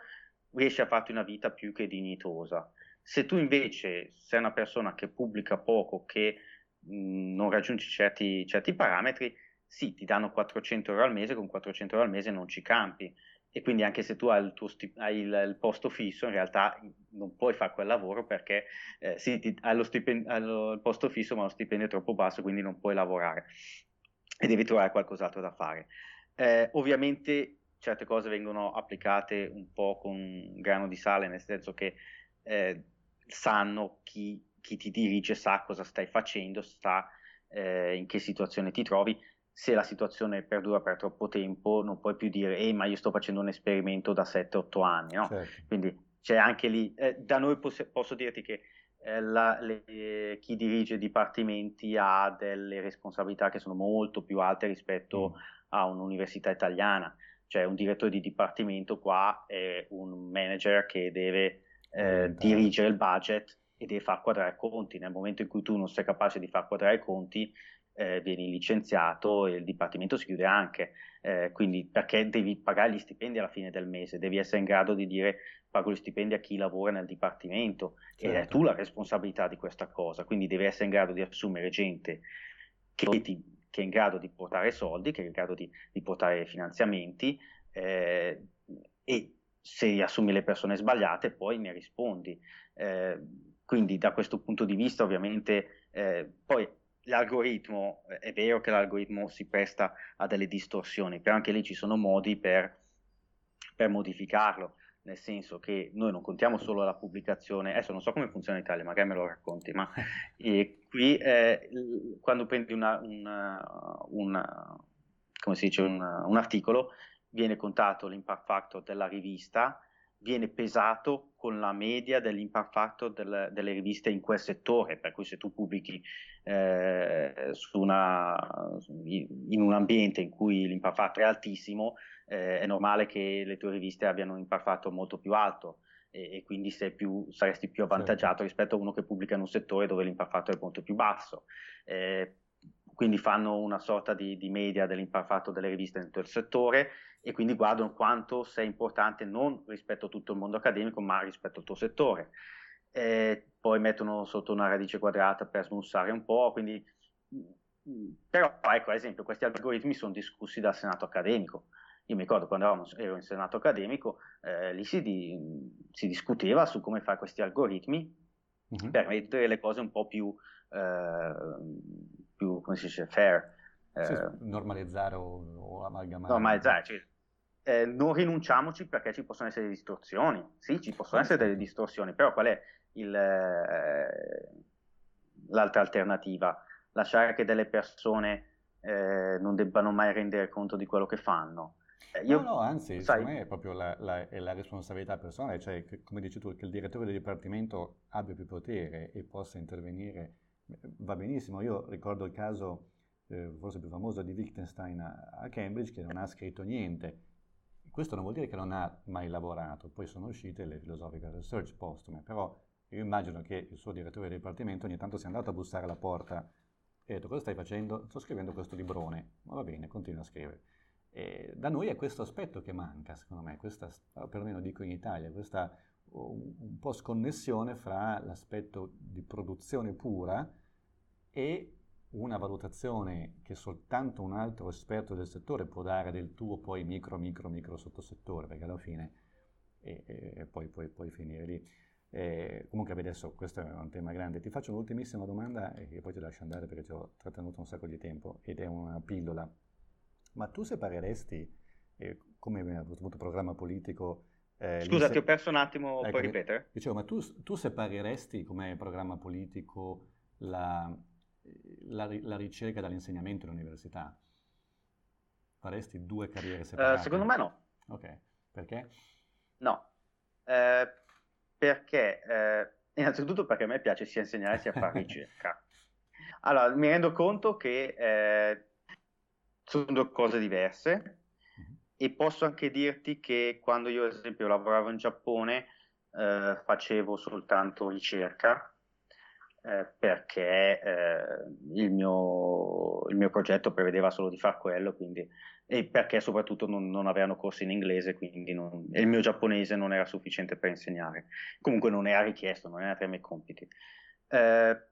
riesci a farti una vita più che dignitosa. Se tu invece sei una persona che pubblica poco, che mh, non raggiungi certi, certi, parametri, sì, ti danno 400 euro al mese, con 400 euro al mese non ci campi. E quindi anche se tu hai il, stip- hai il, il posto fisso, in realtà non puoi fare quel lavoro perché eh, sì, ti, hai, lo stipend- hai lo, il posto fisso, ma lo stipendio è troppo basso, quindi non puoi lavorare e devi trovare qualcos'altro da fare. Eh, ovviamente certe cose vengono applicate un po' con un grano di sale, nel senso che eh, sanno chi, chi, ti dirige, sa cosa stai facendo, sa eh, in che situazione ti trovi. Se la situazione perdura per troppo tempo, non puoi più dire, eh, ma io sto facendo un esperimento da 7-8 anni, no? Certo. Quindi c'è anche lì, eh, da noi posso, posso dirti che eh, la, le, chi dirige dipartimenti ha delle responsabilità che sono molto più alte rispetto mm. a un'università italiana. Cioè un direttore di dipartimento qua è un manager che deve eh, dirigere il budget e deve far quadrare i conti. Nel momento in cui tu non sei capace di far quadrare i conti, eh, vieni licenziato e il dipartimento si chiude anche. Eh, quindi perché devi pagare gli stipendi alla fine del mese, devi essere in grado di dire pago gli stipendi a chi lavora nel dipartimento certo. ed è tu la responsabilità di questa cosa, quindi devi essere in grado di assumere gente che, ti, che è in grado di portare soldi, che è in grado di, di portare finanziamenti eh, e se assumi le persone sbagliate poi ne rispondi. Eh, quindi da questo punto di vista ovviamente eh, poi l'algoritmo, è vero che l'algoritmo si presta a delle distorsioni, però anche lì ci sono modi per, per modificarlo, nel senso che noi non contiamo solo la pubblicazione, adesso non so come funziona in Italia, magari me lo racconti, ma <laughs> qui eh, quando prendi una, una, una, come si dice, un articolo, viene contato l'impact factor della rivista, viene pesato con la media dell'impact factor del, delle riviste in quel settore, per cui se tu pubblichi eh, una, in un ambiente in cui l'impact factor è altissimo, eh, è normale che le tue riviste abbiano un impact factor molto più alto e, e quindi più, saresti più avvantaggiato certo. rispetto a uno che pubblica in un settore dove l'impact factor è molto più basso. Eh, quindi fanno una sorta di, di media dell'impact factor delle riviste nel tuo settore e quindi guardano quanto sei importante non rispetto a tutto il mondo accademico, ma rispetto al tuo settore. E poi mettono sotto una radice quadrata per smussare un po', quindi però ecco, ad esempio, questi algoritmi sono discussi dal Senato accademico. Io mi ricordo quando eravamo, ero in Senato accademico, eh, lì si, di, si, discuteva su come fare questi algoritmi uh-huh. per mettere le cose un po' più, eh, più come si dice, fair. Sì, eh, normalizzare o, o amalgamare. Normalizzare, cioè, eh, non rinunciamoci perché ci possono essere distorsioni. Sì, ci possono essere delle distorsioni, però qual è il, eh, l'altra alternativa? Lasciare che delle persone eh, non debbano mai rendere conto di quello che fanno. Eh, io, no, no, anzi, sai, secondo me è proprio la, la, è la responsabilità personale, cioè, che, come dici tu, che il direttore del dipartimento abbia più potere e possa intervenire, va benissimo. Io ricordo il caso eh, forse più famoso di Wittgenstein a, a Cambridge che non ha scritto niente questo non vuol dire che non ha mai lavorato, poi sono uscite le Philosophical Research postume, però io immagino che il suo direttore di dipartimento ogni tanto sia andato a bussare alla porta e ha detto cosa stai facendo? Sto scrivendo questo librone, ma va bene, continua a scrivere. E da noi è questo aspetto che manca, secondo me, questa, perlomeno dico in Italia, questa un po' sconnessione fra l'aspetto di produzione pura e una valutazione che soltanto un altro esperto del settore può dare del tuo poi micro, micro, micro sottosettore, perché alla fine e, e poi puoi finire lì. Eh, comunque adesso questo è un tema grande. Ti faccio un'ultimissima domanda e poi ti lascio andare perché ci ho trattenuto un sacco di tempo ed è una pillola. Ma tu separeresti, eh, come a questo punto programma politico... Eh, Scusa, ti ho perso un attimo, ecco, puoi ripetere? Dicevo, ma tu, tu separeresti come programma politico la, la, la ricerca dall'insegnamento all'università? Faresti due carriere separate? Uh, secondo me no. Ok, perché? No, eh, perché eh, innanzitutto perché a me piace sia insegnare sia fare <laughs> ricerca. Allora, mi rendo conto che eh, sono due cose diverse mm-hmm. e posso anche dirti che quando io ad esempio lavoravo in Giappone eh, facevo soltanto ricerca eh, perché eh, il, mio, il, mio, progetto prevedeva solo di fare quello, quindi, e perché soprattutto non, non avevano corsi in inglese, quindi non, il mio giapponese non era sufficiente per insegnare. Comunque non era richiesto, non era tra i miei compiti. Eh,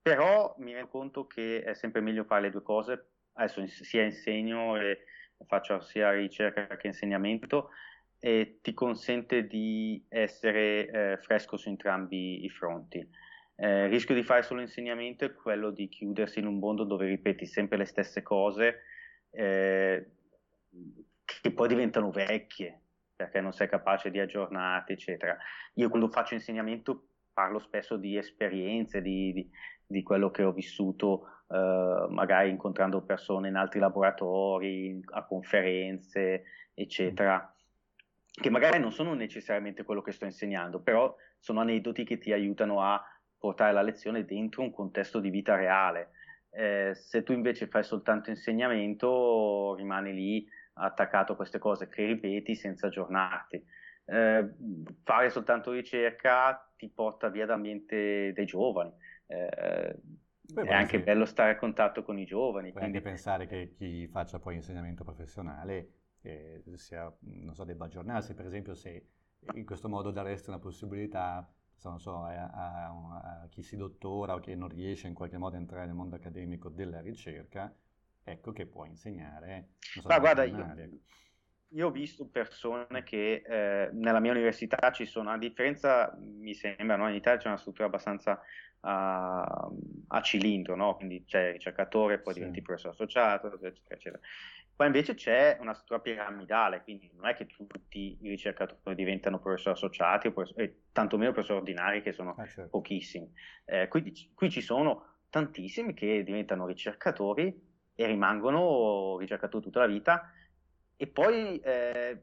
però mi rendo conto che è sempre meglio fare le due cose, adesso sia insegno e faccio sia ricerca che insegnamento, e ti consente di essere eh, fresco su entrambi i fronti. Eh, il rischio di fare solo insegnamento è quello di chiudersi in un mondo dove ripeti sempre le stesse cose eh, che poi diventano vecchie perché non sei capace di aggiornarti, eccetera. Io quando faccio insegnamento parlo spesso di esperienze, di, di, di quello che ho vissuto, eh, magari incontrando persone in altri laboratori, a conferenze, eccetera, che magari non sono necessariamente quello che sto insegnando, però sono aneddoti che ti aiutano a portare la lezione dentro un contesto di vita reale. Eh, se tu invece fai soltanto insegnamento, rimani lì attaccato a queste cose che ripeti senza aggiornarti. Eh, fare soltanto ricerca ti porta via dall'ambiente dei giovani. Eh, Beh, è anche sì. bello stare a contatto con i giovani. Puoi quindi... anche pensare che chi faccia poi insegnamento professionale eh, sia, so, debba aggiornarsi, per esempio se in questo modo daresti una possibilità non so, a, a, a, chi si dottora o che non riesce in qualche modo a entrare nel mondo accademico della ricerca, ecco che può insegnare. So, Ma guarda, io, io, ho visto persone che eh, nella mia università ci sono, a differenza, mi sembra, no? in Italia c'è una struttura abbastanza a, a cilindro, no? quindi c'è il ricercatore, poi sì. diventi professore associato, eccetera, eccetera. Qua invece c'è una struttura piramidale, quindi non è che tutti i ricercatori diventano professori associati, o professori, eh, tantomeno professori ordinari, che sono ah, certo. pochissimi. Eh, qui, qui, ci sono tantissimi che diventano ricercatori e rimangono ricercatori tutta la vita, e poi eh,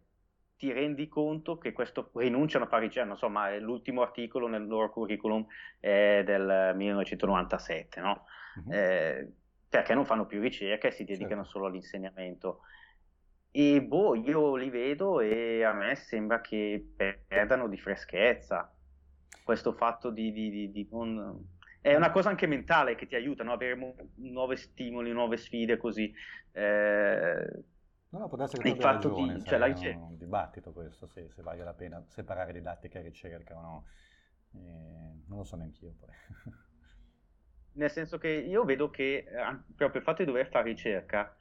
ti rendi conto che questo rinunciano a ricerca. Insomma, l'ultimo articolo nel loro curriculum è del 1997, no? Uh-huh perché non fanno più ricerca e si dedicano certo. solo all'insegnamento. E boh, io li vedo e a me sembra che perdano di freschezza questo fatto di, di, di, di non... È una cosa anche mentale che ti aiuta, no? avere mu- nuovi stimoli, nuove sfide così. Eh... No, no, può essere che fatto ragione, di, cioè, la ricerca... un dibattito questo, se, se vale la pena separare didattica e ricerca o no. Eh, non lo so neanche io poi. <laughs> nel senso che io vedo che eh, proprio il fatto di dover fare ricerca,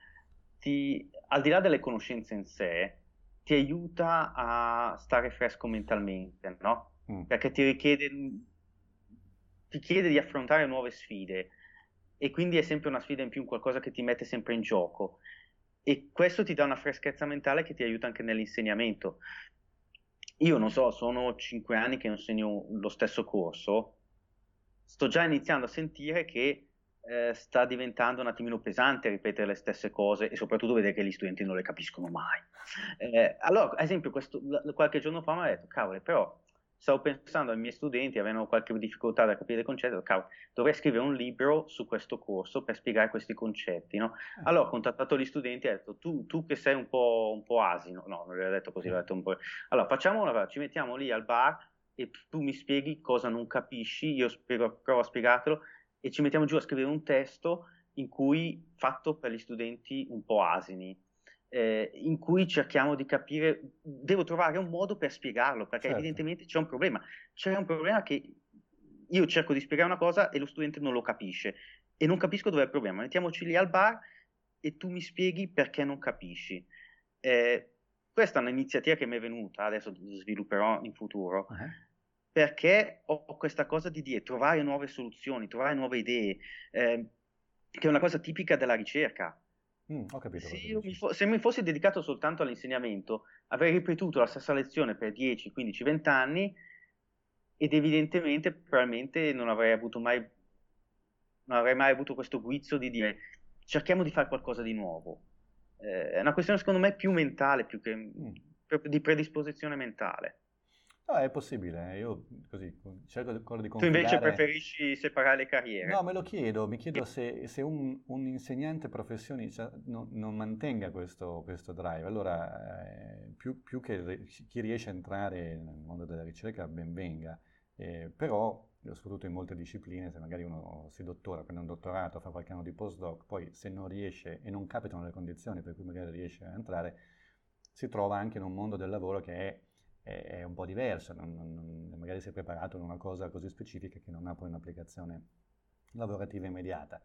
ti, al di là delle conoscenze in sé, ti aiuta a stare fresco mentalmente, no? Mm. Perché ti richiede, ti chiede di affrontare nuove sfide e quindi è sempre una sfida in più, qualcosa che ti mette sempre in gioco. E questo ti dà una freschezza mentale che ti aiuta anche nell'insegnamento. Io non so, sono cinque anni che insegno lo stesso corso, sto già iniziando a sentire che eh, sta diventando un attimino pesante ripetere le stesse cose e soprattutto vedere che gli studenti non le capiscono mai. Eh, allora, ad esempio, questo, qualche giorno fa mi ha detto, cavolo, però stavo pensando ai miei studenti, avevano qualche difficoltà da capire i concetti, cavolo, dovrei scrivere un libro su questo corso per spiegare questi concetti, no? Eh. Allora ho contattato gli studenti e ho detto, tu, tu che sei un po', un po', asino, no, non gli ho detto così, ho detto un po', allora facciamo una cosa, ci mettiamo lì al bar e tu mi spieghi cosa non capisci, io spiego, provo a spiegartelo e ci mettiamo giù a scrivere un testo in cui fatto per gli studenti un po' asini eh, in cui cerchiamo di capire, devo trovare un modo per spiegarlo, perché certo. evidentemente c'è un problema. C'è un problema che io cerco di spiegare una cosa e lo studente non lo capisce e non capisco dove è il problema. Mettiamoci lì al bar e tu mi spieghi perché non capisci. Eh, questa è un'iniziativa che mi è venuta, adesso svilupperò in futuro, uh-huh. perché ho questa cosa di dire, trovare nuove soluzioni, trovare nuove idee, eh, che è una cosa tipica della ricerca. Mm, ho capito. Se, mi fo- se, mi fossi dedicato soltanto all'insegnamento, avrei ripetuto la stessa lezione per 10, 15, 20 anni ed evidentemente probabilmente non avrei avuto mai, non avrei mai avuto questo guizzo di dire cerchiamo di fare qualcosa di nuovo. Eh, è una questione secondo me più mentale, più che mm. di predisposizione mentale. No, è possibile, io così cerco di confidare... Tu invece preferisci separare le carriere? No, me lo chiedo, mi chiedo se, se un, un, insegnante professionista non, non mantenga questo, questo, drive, allora eh, più, più, che chi riesce a entrare nel mondo della ricerca ben venga, eh, però soprattutto in molte discipline, se magari uno si dottora, prende un dottorato, fa qualche anno di postdoc, poi se non riesce e non capitano le condizioni per cui magari riesce a entrare, si trova anche in un mondo del lavoro che è è, un po' diverso, non, non, magari si è preparato in una cosa così specifica che non ha poi un'applicazione lavorativa immediata.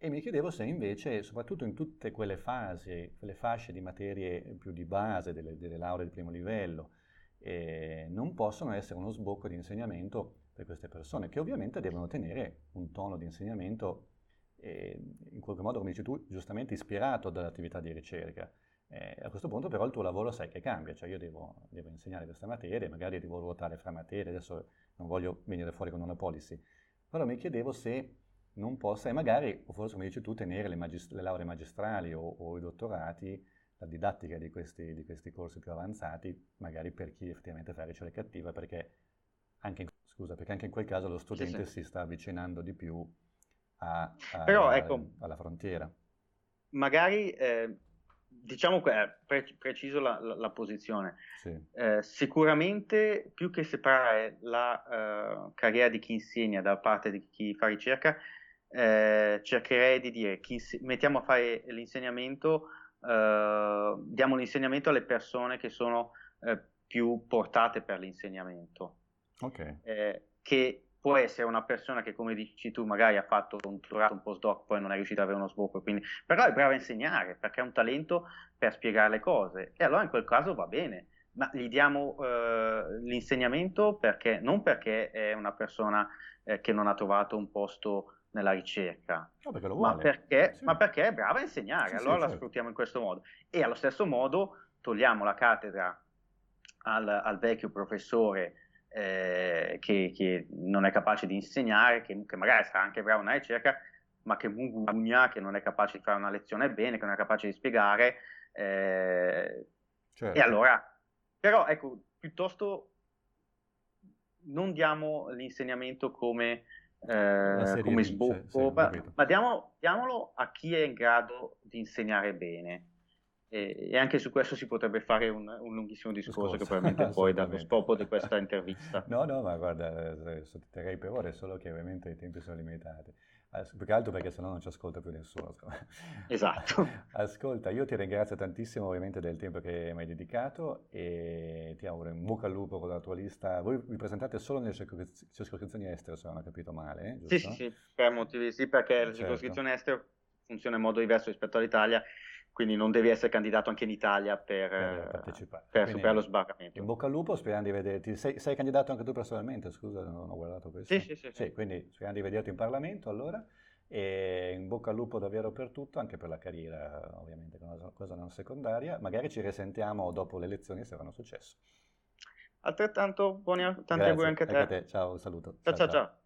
E mi chiedevo se invece, soprattutto in tutte quelle fasi, quelle fasce di materie più di base, delle, delle lauree di primo livello, eh, non possono essere uno sbocco di insegnamento per queste persone, che ovviamente devono tenere un tono di insegnamento, eh, in qualche modo, come dici tu, giustamente ispirato dall'attività di ricerca. Eh, a questo punto però il tuo lavoro sai che cambia, cioè io devo, devo insegnare questa materia, magari devo ruotare fra materie, adesso non voglio venire fuori con una policy, però mi chiedevo se non possa, e magari, o forse come dici tu, tenere le, magist- le lauree magistrali o, o, i dottorati, la didattica di questi, di questi, corsi più avanzati, magari per chi effettivamente fa ricerca attiva, perché anche in, scusa, perché anche in quel caso lo studente sì, sì. si sta avvicinando di più a, a, però, ecco, alla frontiera. Magari... Eh diciamo che è pre- preciso la, la, la posizione. Sì. Eh, sicuramente più che separare la uh, carriera di chi insegna da parte di chi fa ricerca, eh, cercherei di dire chi inse- mettiamo a fare l'insegnamento, uh, diamo l'insegnamento alle persone che sono uh, più portate per l'insegnamento. Okay. Eh, che può essere una persona che, come dici tu, magari ha fatto un dottorato, un postdoc, poi non è riuscito ad avere uno sbocco, quindi, però è brava a insegnare perché ha un talento per spiegare le cose e allora in quel caso va bene, ma gli diamo eh, l'insegnamento perché, non perché è una persona eh, che non ha trovato un posto nella ricerca, no, perché ma, perché, sì. ma, perché, è brava a insegnare, sì, allora sì, la certo. sfruttiamo in questo modo e allo stesso modo togliamo la cattedra al, al vecchio professore eh, che, che, non è capace di insegnare, che, che, magari sarà anche bravo nella ricerca, ma che mugugna, che non è capace di fare una lezione bene, che non è capace di spiegare. Eh, certo. E allora, però ecco, piuttosto non diamo l'insegnamento come, eh, come sbocco, ma, ma diamo, diamolo a chi è in grado di insegnare bene. E, anche su questo si potrebbe fare un, un lunghissimo discorso, discorso. che probabilmente <laughs> poi dà lo scopo di questa intervista. No, no, ma guarda, eh, sotterrei per ore, solo che ovviamente i tempi sono limitati. Più che altro perché sennò non ci ascolta più nessuno. Esatto. <laughs> Ascolta, io ti ringrazio tantissimo ovviamente del tempo che mi hai dedicato e ti auguro in bocca al lupo con la tua lista. Voi vi presentate solo nelle circoscrizioni estere, se non ho capito male, giusto? Sì, sì, sì, per motivi, sì, perché certo. la circoscrizione estere funziona in modo diverso rispetto all'Italia quindi non devi essere candidato anche in Italia per, per partecipare. Per superare lo sbarramento. In bocca al lupo, speriamo di vederti. Sei, sei, candidato anche tu personalmente, scusa, non ho guardato questo. Sì, sì, sì. sì quindi speriamo di vederti in Parlamento allora. E in bocca al lupo davvero per tutto, anche per la carriera, ovviamente, cosa non secondaria. Magari ci risentiamo dopo le elezioni se avranno successo. Altrettanto buoni tanti auguri anche a te. Anche a te. Ciao, un saluto. ciao. ciao. ciao. ciao.